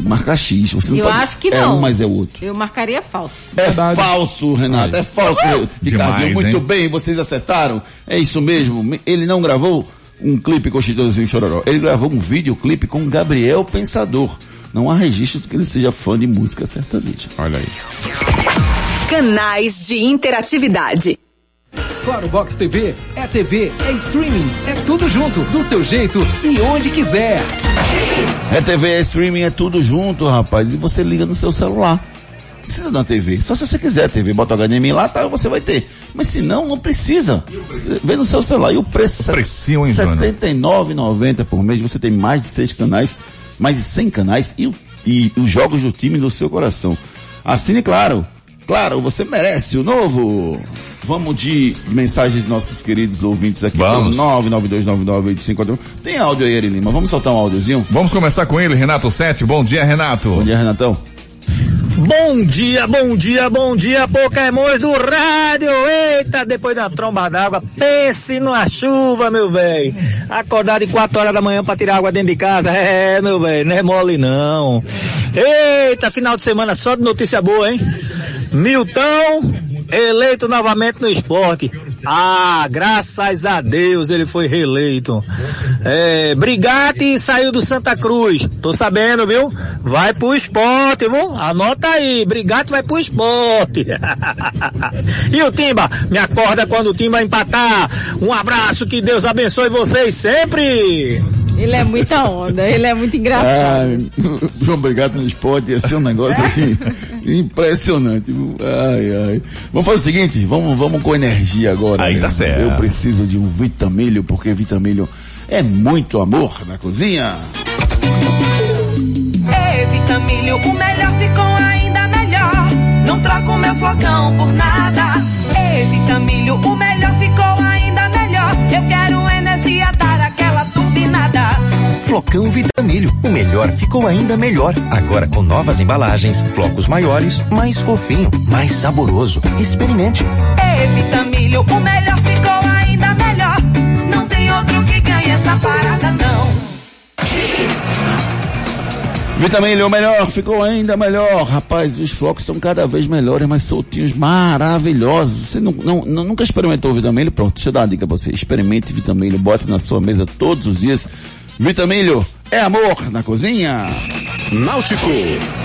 marcar X. Você não Eu pode- acho que É não. um, mas é outro. Eu marcaria falso. É falso, Renato, é falso. Ricardinho, Demais, muito hein? bem, vocês acertaram. É isso mesmo. Ele não gravou um clipe com Chitãozinho e Chororó. Ele gravou um videoclipe com Gabriel Pensador. Não há registro de que ele seja fã de música sertaneja. Olha aí. Canais de interatividade. Claro Box TV é TV, é streaming, é tudo junto, do seu jeito e onde quiser. É TV, é streaming, é tudo junto, rapaz. E você liga no seu celular. Não precisa uma TV. Só se você quiser TV, bota o HDMI lá, tá, você vai ter. Mas se não, não precisa. Vê no seu celular. E o preço? precinho, hein, R$ Júnior? 79,90 por mês. Você tem mais de seis canais, mais de 100 canais e, e os jogos do time no seu coração. Assine, claro. Claro, você merece o novo. Vamos de mensagens dos nossos queridos ouvintes aqui. Vamos. 992998541. Tem áudio aí, Eri Lima. Vamos soltar um áudiozinho? Vamos começar com ele, Renato Sete. Bom dia, Renato. Bom dia, Renatão. Bom dia, bom dia, bom dia, Pokémons do rádio! Eita, depois da tromba d'água, pense numa chuva, meu velho! Acordar de 4 horas da manhã pra tirar água dentro de casa, é, meu velho, não é mole não. Eita, final de semana só de notícia boa, hein? Milton, eleito novamente no esporte. Ah, graças a Deus ele foi reeleito. É, Brigatti saiu do Santa Cruz. Tô sabendo, viu? Vai pro esporte, viu? Anota aí, Brigatti vai pro esporte. e o Timba? Me acorda quando o Timba empatar. Um abraço, que Deus abençoe vocês sempre. Ele é muita onda, ele é muito engraçado. Ah, João Brigado no esporte ia ser um negócio assim impressionante. Ai, ai. Vamos fazer o seguinte, vamos, vamos com energia agora. Aí tá mesmo. certo. Eu preciso de um vitamilho, porque vitamilho é muito amor na cozinha. Ei, Vitamilho, o melhor ficou ainda melhor. Não troco meu flocão por nada. Ei, Vitamilho, o melhor ficou ainda melhor. Eu quero Flocão Vitamilho, o melhor ficou ainda melhor. Agora com novas embalagens, flocos maiores, mais fofinho, mais saboroso. Experimente. Ei, Vitamilho, o melhor ficou ainda melhor. Não tem outro que ganhe essa parada, não. Vitamilho, o melhor, ficou ainda melhor. Rapaz, os flocos são cada vez melhores, mais soltinhos, maravilhosos. Você não, não- não- nunca experimentou o Vitamilho? Pronto, deixa eu dar uma dica pra você. Experimente Vitamilho, bote na sua mesa todos os dias. Vitamilho é amor na cozinha. Náutico.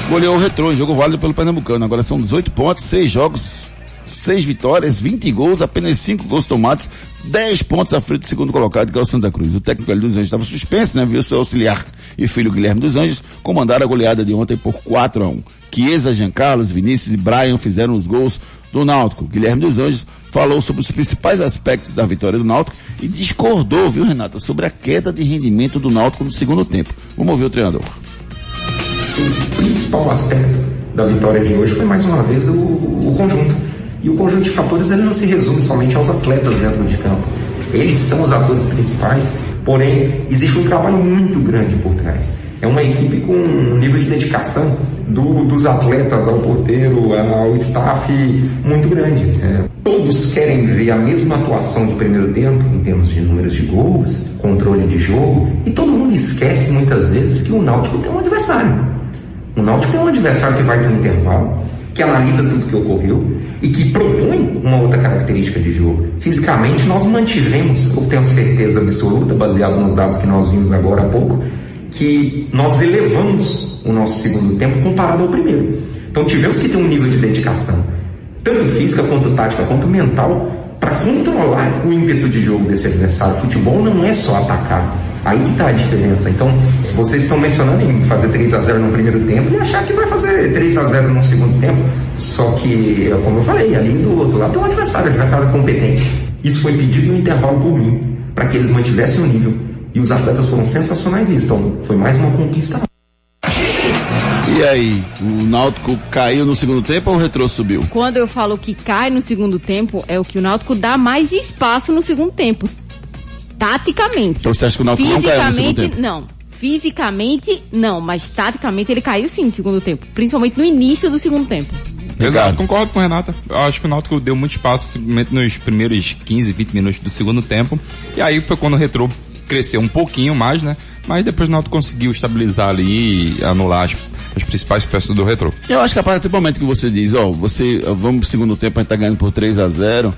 Goleou o retrô, jogo válido pelo Pernambucano. Agora são 18 pontos, 6 jogos, 6 vitórias, 20 gols, apenas 5 gols tomados, 10 pontos à frente do segundo colocado, que é o Santa Cruz. O técnico dos Anjos estava suspenso, né? Viu seu auxiliar e filho Guilherme dos Anjos comandar a goleada de ontem por 4 a 1. Chiesa, Jean Carlos, Vinícius e Brian fizeram os gols do Náutico. Guilherme dos Anjos falou sobre os principais aspectos da vitória do Náutico e discordou, viu, Renata, sobre a queda de rendimento do Náutico no segundo tempo. Vamos ouvir o treinador. O principal aspecto da vitória de hoje foi mais uma vez o, o conjunto. E o conjunto de fatores ele não se resume somente aos atletas dentro de campo. Eles são os atores principais, porém existe um trabalho muito grande por trás. É uma equipe com um nível de dedicação do- dos atletas ao porteiro, ao staff muito grande. É, todos querem ver a mesma atuação de primeiro tempo, em termos de números de gols, controle de jogo, e todo mundo esquece muitas vezes que o Náutico tem um adversário. O Náutico tem um adversário que vai para o intervalo, que analisa tudo que ocorreu e que propõe uma outra característica de jogo. Fisicamente, nós mantivemos, eu tenho certeza absoluta, baseado nos dados que nós vimos agora há pouco, que nós elevamos o nosso segundo tempo comparado ao primeiro. Então tivemos que ter um nível de dedicação, tanto física quanto tática, quanto mental, para controlar o ímpeto de jogo desse adversário. Futebol não é só atacar. Aí que está a diferença. Então, se vocês estão mencionando em fazer 3 a 0 no primeiro tempo e achar que vai fazer 3 a 0 no segundo tempo, só que, é como eu falei, ali do outro lado tem um adversário, adversário competente. Isso foi pedido no intervalo por mim, para que eles mantivessem o nível. E os atletas foram sensacionais nisso. Então, foi mais uma conquista. E aí, o Náutico caiu no segundo tempo ou o retrô subiu? Quando eu falo que cai no segundo tempo, é o que o Náutico dá mais espaço no segundo tempo. Taticamente. Então você acha que o Náutico não caiu no segundo Fisicamente, tempo? não. Fisicamente, não. Mas taticamente ele caiu sim no segundo tempo. Principalmente no início do segundo tempo. Exato, concordo com o Renata. Eu acho que o Náutico deu muito espaço simplesmente nos primeiros 15, 20 minutos do segundo tempo. E aí foi quando o Retrô cresceu um pouquinho mais, né? Mas depois o Náutico conseguiu estabilizar ali e anular as, as principais peças do Retrô. Eu acho que a partir do momento que você diz, ó, você, vamos pro segundo tempo, a gente tá ganhando por 3 a 0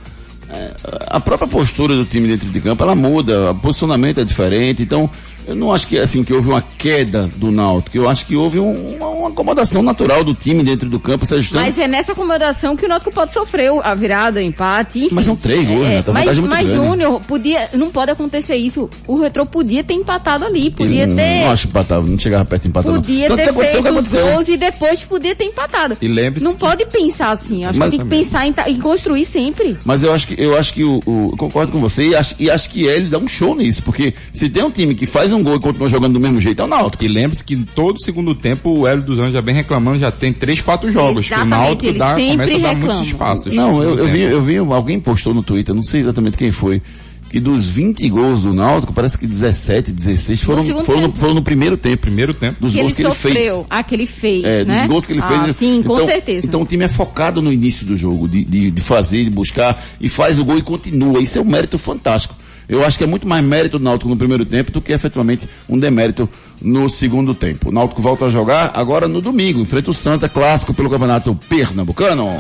é, a própria postura do time dentro de campo, ela muda, o posicionamento é diferente, então eu não acho que assim que houve uma queda do Náutico, eu acho que houve um- uma, uma acomodação natural do time dentro do campo, se ajustando. Mas é nessa acomodação que o Náutico pode sofrer a virada, o empate. enfim. Mas são três gols, É, né? Tá mas, muito mas. Júnior, podia, não pode acontecer isso. O Retrô podia ter empatado ali, podia Eu não, ter... não acho que empatava, não chegava perto de empatar não. Podia que ter que feito os gols e depois podia ter empatado. E lembre-se Não pode pensar assim. Acho Mas que tem que pensar em, em construir sempre. Mas eu acho que eu acho que o, o- eu concordo com você e acho, e acho que ele dá um show nisso, porque se tem um time que faz um gol e continua jogando do mesmo jeito é o Náutico. E lembre-se que em todo segundo tempo o Hélio dos Anjos já vem reclamando, já tem 3, 4 jogos. que o Exatamente, Náutico ele dá, começa a dar muitos espaços. no Não, eu, eu vi, eu vi, alguém postou no Twitter, não sei exatamente quem foi, que dos 20 gols do Náutico, parece que 17, 16 foram, segundo foram, no, foram no primeiro tempo. Primeiro tempo. Dos que gols ele que ele sofreu. fez. Ah, que ele fez, É, né? dos gols que ele ah, fez. sim, com então, certeza. Então o time é focado no início do jogo, de, de, de fazer, de buscar, e faz o gol e continua. Isso é um mérito fantástico. Eu acho que é muito mais mérito do Náutico no primeiro tempo do que efetivamente um demérito no segundo tempo. O Náutico volta a jogar agora no domingo, enfrenta o Santa, clássico pelo Campeonato Pernambucano.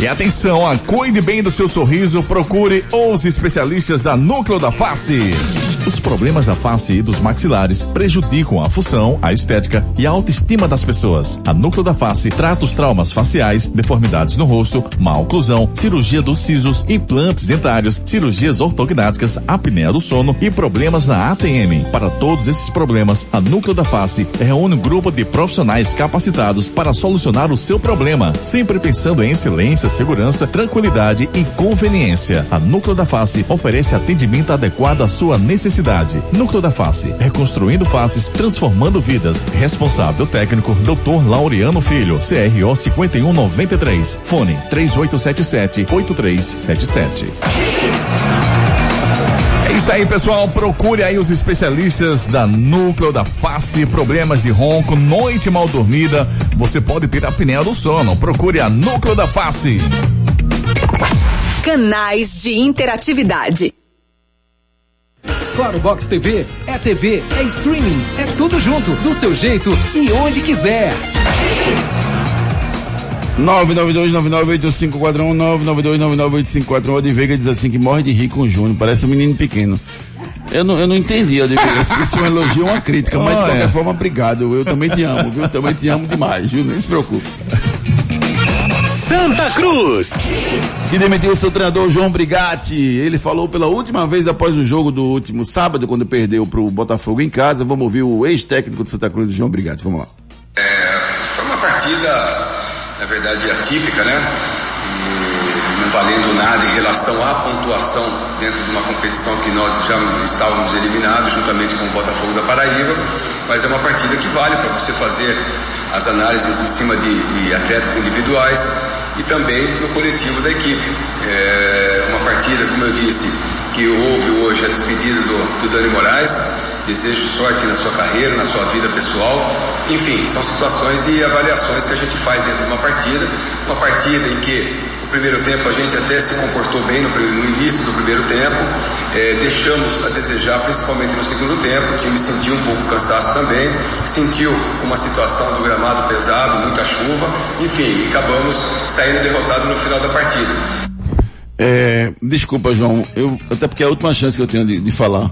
E atenção, a cuide bem do seu sorriso, procure os especialistas da Núcleo da Face. Os problemas da face e dos maxilares prejudicam a função, a estética e a autoestima das pessoas. A Núcleo da Face trata os traumas faciais, deformidades no rosto, má oclusão, cirurgia dos sisos, implantes dentários, cirurgias ortognáticas, apneia do sono e problemas na ATM. Para todos esses problemas, a Núcleo da Face reúne um grupo de profissionais capacitados para solucionar o seu problema, sempre pensando em excelência, segurança, tranquilidade e conveniência. A Núcleo da Face oferece atendimento adequado à sua necessidade. Núcleo da Face, reconstruindo faces, transformando vidas. Responsável técnico, Dr. Laureano Filho, CRO 5193. Fone 3877 8377. É isso aí, pessoal. Procure aí os especialistas da Núcleo da Face, problemas de ronco, noite mal dormida. Você pode ter apneia do sono. Procure a Núcleo da Face. Canais de interatividade. Claro Box TV é TV, é streaming, é tudo junto, do seu jeito e onde quiser. 992998541 992998541 O Veiga diz assim que morre de rir com o Júnior, parece um menino pequeno. Eu não, eu não entendi, se isso é um elogio ou uma crítica, mas de qualquer é. forma, obrigado. Eu também te amo, viu? Eu também te amo demais, viu? Nem se preocupe. Santa Cruz. Que demitiu seu treinador João Brigatti. Ele falou pela última vez após o jogo do último sábado, quando perdeu pro Botafogo em casa. Vamos ouvir o ex-técnico do Santa Cruz, João Brigatti. Vamos lá. Foi uma partida, na verdade, atípica, né? E não valendo nada em relação à pontuação dentro de uma competição que nós já estávamos eliminados juntamente com o Botafogo da Paraíba, mas é uma partida que vale para você fazer as análises em cima de, de atletas individuais e também no coletivo da equipe. É uma partida, como eu disse, que houve hoje a despedida do, do Dani Moraes. Desejo sorte na sua carreira, na sua vida pessoal. Enfim, são situações e avaliações que a gente faz dentro de uma partida. Uma partida em que no primeiro tempo a gente até se comportou bem no, no início do primeiro tempo. É, deixamos a desejar, principalmente no segundo tempo. O time sentiu um pouco cansaço também. Sentiu uma situação do gramado pesado, muita chuva. Enfim, acabamos saindo derrotados no final da partida. É, desculpa, João. Eu, até porque é a última chance que eu tenho de, de falar.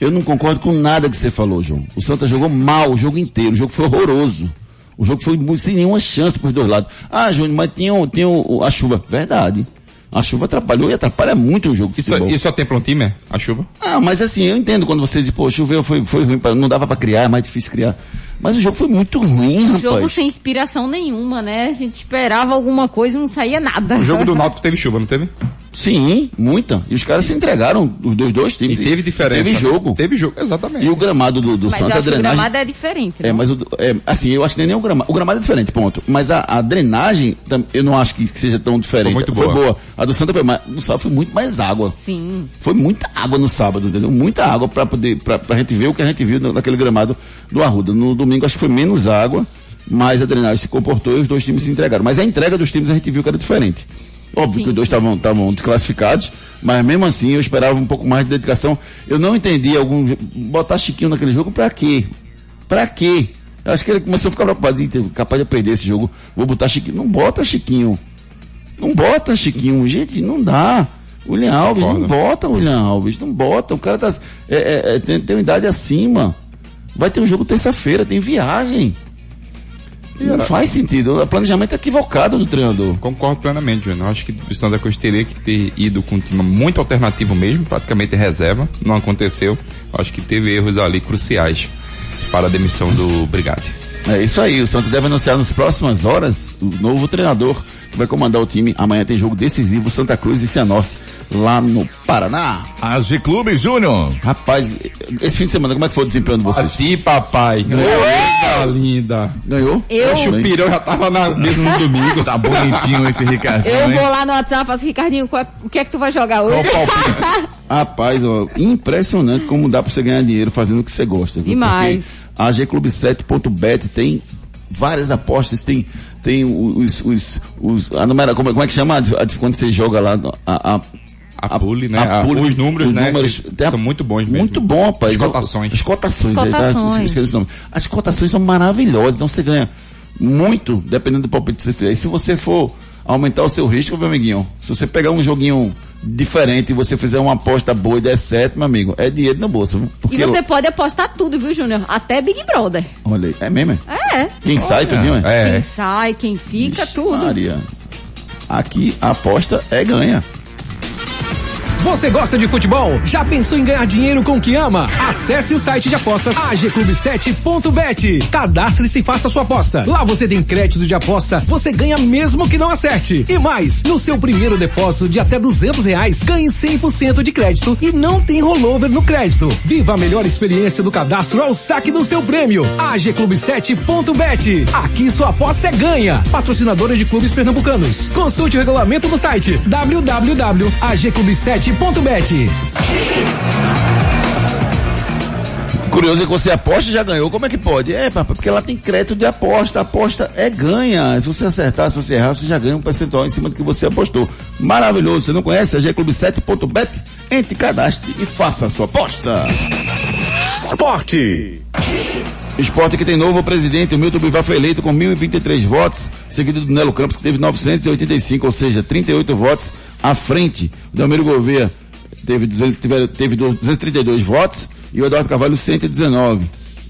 Eu não concordo com nada que você falou, João. O Santa jogou mal o jogo inteiro. O jogo foi horroroso. O jogo foi sem nenhuma chance para os dois lados. Ah, Júnior, mas tinha, o- tinha a chuva. Verdade. A chuva atrapalhou e atrapalha muito o jogo Isso, isso atempla um time, é? A chuva? Ah, mas assim, eu entendo quando você diz, pô, choveu, foi, foi ruim, pra- não dava para criar, é mais difícil criar. Mas o jogo foi muito ruim, rapaz. Jogo sem inspiração nenhuma, né? A gente esperava alguma coisa e não saía nada. O jogo do Náutico teve chuva, não teve? Sim, muita. E os caras se entregaram, os dois, dois times. E teve diferença. Teve jogo. Teve jogo, exatamente. E o gramado do, do Mas eu Santa, a que o drenagem... gramado é diferente, É, não? mas o, é, assim, eu acho que nem o gramado. O gramado é diferente, ponto. Mas a, a drenagem, eu não acho que, que seja tão diferente. Foi muito boa. A do Santa foi mais, no sábado foi muito mais água. Sim. Foi muita água no sábado, entendeu? Muita água pra poder, pra, pra gente ver o que a gente viu na- naquele gramado do Arruda. No domingo acho que foi menos água, mas a drenagem se comportou e os dois times se entregaram. Mas a entrega dos times a gente viu que era diferente. Óbvio Sim. que os dois estavam desclassificados, mas mesmo assim eu esperava um pouco mais de dedicação. Eu não entendi algum botar Chiquinho naquele jogo pra quê? Pra quê? Eu acho que ele começou a ficar preocupado, "Ih, capaz de perder esse jogo. Vou botar Chiquinho. Não bota Chiquinho. Não bota Chiquinho, gente, não dá. William Alves, não bota William Alves, não bota. O cara tá, é, é, é, tem, tem uma idade acima. Vai ter um jogo terça-feira, tem viagem. Não faz sentido. O planejamento é equivocado do treinador. Concordo plenamente, Júnior. Acho que o Santa Cruz teria que ter ido com um time muito alternativo mesmo, praticamente reserva. Não aconteceu. Acho que teve erros ali cruciais para a demissão do Brigatti. É isso aí, o Santos deve anunciar nas próximas horas o novo treinador que vai comandar o time. Amanhã tem jogo decisivo, Santa Cruz e Cianorte, lá no Paraná. AG Clube Júnior. Rapaz, esse fim de semana, como é que foi o desempenho de vocês? Ti, papai. Coisa linda. Ganhou? Eu- Acho que o Pirão já tava na mesa no domingo. Tá bonitinho esse Ricardinho, Eu hein? vou lá no WhatsApp e falo assim, Ricardinho, qual é- o que é que tu vai jogar hoje? Rapaz, ó, impressionante como dá pra você ganhar dinheiro fazendo o que você gosta. viu? Demais. Porque a G-Clube7.bet tem várias apostas, tem, tem os, os, os a numera, como, é- como é que chama a quando você joga lá? A, a, A pule, né? a pule, os números, os né? números, são muito bons mesmo. Muito bom, rapaz. As cotações. As cotações, aí, tá? Cotações. Esqueci o nome. As cotações são maravilhosas, então você ganha muito, dependendo do palpite que você fizer. E se você for aumentar o seu risco, meu amiguinho. Se você pegar um joguinho diferente e você fizer uma aposta boa e der certo, meu amigo, é dinheiro no bolso? E você pode apostar tudo, viu, Júnior? Até Big Brother. Olha aí, é mesmo? é? É. Quem sai, tudinho, é? Quem sai, quem fica, Ixi, tudo. Maria. Aqui a aposta é ganha. Você gosta de futebol? Já pensou em ganhar dinheiro com o que ama? Acesse o site de apostas agclube7.bet. Cadastre-se e faça sua aposta. Lá você tem crédito de aposta, você ganha mesmo que não acerte. E mais, no seu primeiro depósito de até 200 reais, ganhe 100% de crédito e não tem rollover no crédito. Viva a melhor experiência do cadastro ao saque do seu prêmio. agclube7.bet. Aqui sua aposta é ganha. Patrocinadora de clubes pernambucanos. Consulte o regulamento no site www.agclube7.bet. Curioso é que você aposta e já ganhou. Como é que pode? É, papai, porque ela tem crédito de aposta. Aposta é ganha. Se você acertar, se você errar, você já ganha um percentual em cima do que você apostou. Maravilhoso. Você não conhece a G-Clube7.bet? Entre, cadastre e faça a sua aposta. Esporte. Esporte que tem novo presidente, o Milton Bivar foi eleito com 1.023 votos, seguido do Nelo Campos que teve 985, ou seja, 38 votos à frente. O Delmiro Gouveia teve, 200, teve, teve 232 votos e o Eduardo Carvalho 119.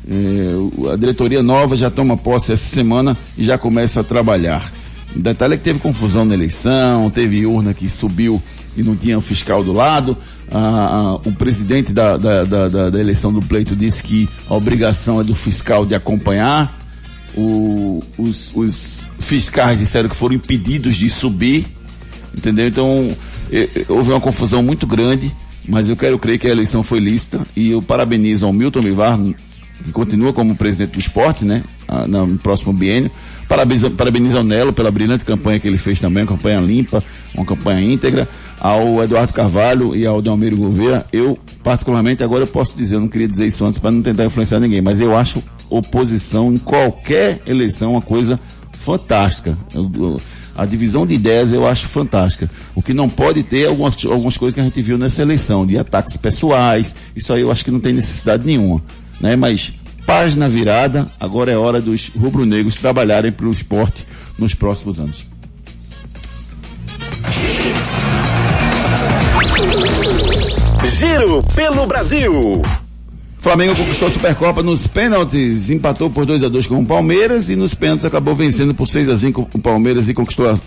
É, a diretoria nova já toma posse essa semana e já começa a trabalhar. O detalhe é que teve confusão na eleição, teve urna que subiu e não tinha o fiscal do lado. Ah, o presidente da, da, da, da, eleição do pleito disse que a obrigação é do fiscal de acompanhar. O, os, os fiscais disseram que foram impedidos de subir, entendeu? Então, houve uma confusão muito grande, mas eu quero crer que a eleição foi lícita e eu parabenizo ao Milton Bivar, que continua como presidente do esporte, né, no próximo biênio. Parabenizo, parabenizo ao Nelo pela brilhante campanha que ele fez também, uma campanha limpa, uma campanha íntegra. Ao Eduardo Carvalho e ao Delmiro Gouveia, eu, particularmente, agora eu posso dizer, eu não queria dizer isso antes para não tentar influenciar ninguém, mas eu acho oposição em qualquer eleição uma coisa fantástica. Eu, eu, a divisão de ideias eu acho fantástica. O que não pode ter é algumas, algumas coisas que a gente viu nessa eleição, de ataques pessoais, isso aí eu acho que não tem necessidade nenhuma. Né? Mas página virada, agora é hora dos rubro-negros trabalharem para o esporte nos próximos anos. Giro pelo Brasil. Flamengo conquistou a Supercopa nos pênaltis, empatou por 2 a 2 com o Palmeiras e nos pênaltis acabou vencendo por 6 a 5 com o Palmeiras e conquistou o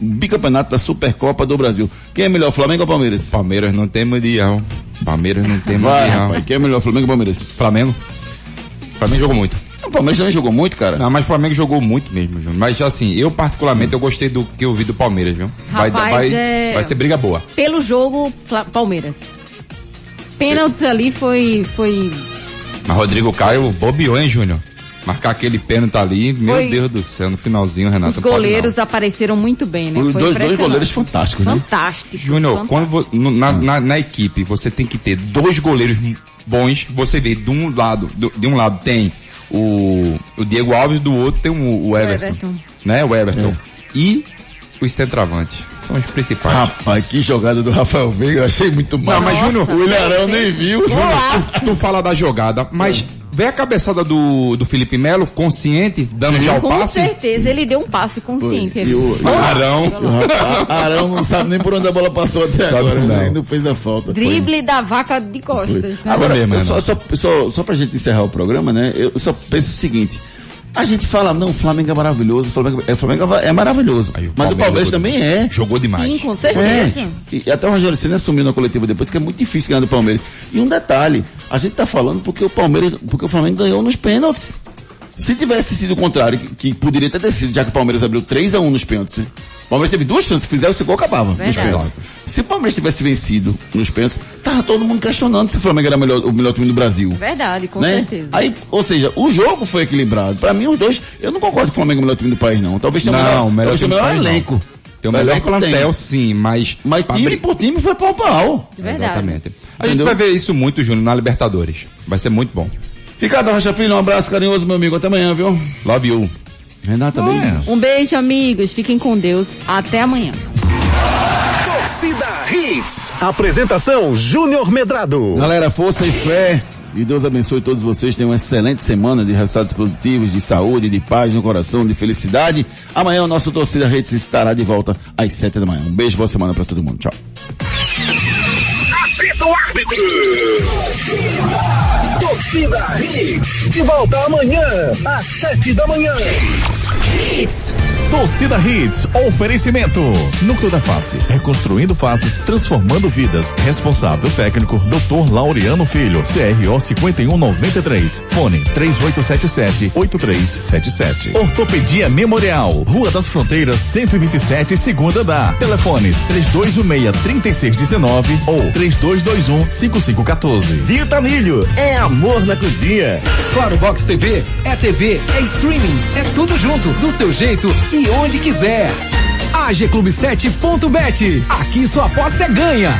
bicampeonato da Supercopa do Brasil. Quem é melhor, Flamengo ou Palmeiras? Palmeiras não tem mundial. Palmeiras não tem Vai, mundial. rapaz, quem é melhor, Flamengo ou Palmeiras? Flamengo. Flamengo jogou muito. O Palmeiras também jogou muito, cara. Não, mas o Flamengo jogou muito mesmo, Júnior. Mas assim, eu particularmente eu gostei do que eu vi do Palmeiras, viu? Vai, Rapaz, vai, é- vai ser briga boa. Pelo jogo, Fla- Palmeiras. Pênaltis ali foi, foi Mas Rodrigo Caio bobeou, hein, Júnior? Marcar aquele pênalti ali, meu Foi- Deus do céu, no finalzinho, Renato. Os goleiros apareceram muito bem, né? Os Foi dois, dois goleiros fantásticos, né? Fantásticos. Júnior, quando na, na, na equipe você tem que ter dois goleiros bons, você vê de um lado, do- de um lado tem o, o Diego Alves, do outro tem o, o Everton, Everton. né? O Everton. E os centroavantes, são os principais. Rapaz, que jogada do Rafael Veiga, eu achei muito Não, massa. mas Júnior, o Ilharão nem viu. Júnior, tu, tu fala da jogada, mas vê a cabeçada do, do Felipe Melo, consciente, dando já o Com passe. certeza, ele deu um passe consciente. Foi. E o- Boa. Arão. Arão não sabe nem por onde a bola passou até Sabe agora, não. não fez a falta. Foi. Drible da vaca de costas. né? Agora, mesmo, eu só, só, só, só pra gente encerrar o programa, né? Eu só penso o seguinte. A gente fala, não, o Flamengo é maravilhoso, o Flamengo, é, o Flamengo é maravilhoso. Aí o mas o Palmeiras jogou- também é. Jogou demais. Sim, com certeza. É. E até o Rogério Senna assumiu na coletiva depois que é muito difícil ganhar do Palmeiras. E um detalhe, a gente tá falando porque o Palmeiras, porque o Flamengo ganhou nos pênaltis. Se tivesse sido o contrário, que, que poderia ter sido, já que o Palmeiras abriu 3 a 1 nos pênaltis. O Palmeiras teve duas chances, se fizesse o gol acabava nos pênaltis. Se o Palmeiras tivesse vencido nos pênaltis, tava todo mundo questionando se o Flamengo era melhor- o melhor time do Brasil. Verdade, com né? certeza. Aí, ou seja, o jogo foi equilibrado. Pra mim, os dois, eu não concordo que o Flamengo é o melhor time do país, não. Talvez tenha o melhor, Não, o melhor melhor país, não. elenco. Tem o melhor plantel, tem. sim, mas. Mas time por time foi pau pau. Verdade. Exatamente. A gente Entendeu? vai ver isso muito, Júnior, na Libertadores. Vai ser muito bom. Ricardo Rocha Filho, um abraço carinhoso, meu amigo. Até amanhã, viu? Love you. Renata, bem. é. Um beijo, amigos. Fiquem com Deus. Até amanhã. Torcida Hits. Apresentação Júnior Medrado. Galera, força e fé. E Deus abençoe todos vocês. Tenham uma excelente semana de resultados positivos, de saúde, de paz no coração, de felicidade. Amanhã o nosso Torcida Redes estará de volta às sete da manhã. Um beijo, boa semana para todo mundo. Tchau. Torcida Hits. De volta amanhã, às sete da manhã. Torcida Hits, oferecimento. Núcleo da Face, reconstruindo faces, transformando vidas. Responsável técnico, Dr. Laureano Filho, CRO 5193. Fone 3877-8377. Ortopedia Memorial, Rua das Fronteiras, 127, segunda da. Telefones 3216-3619 ou 3221-5514. Vitamilho, é amor na cozinha. Claro Box TV é TV, é streaming, é tudo junto, do seu jeito e onde quiser. AG Clube 7.bet. Aqui sua aposta é ganha.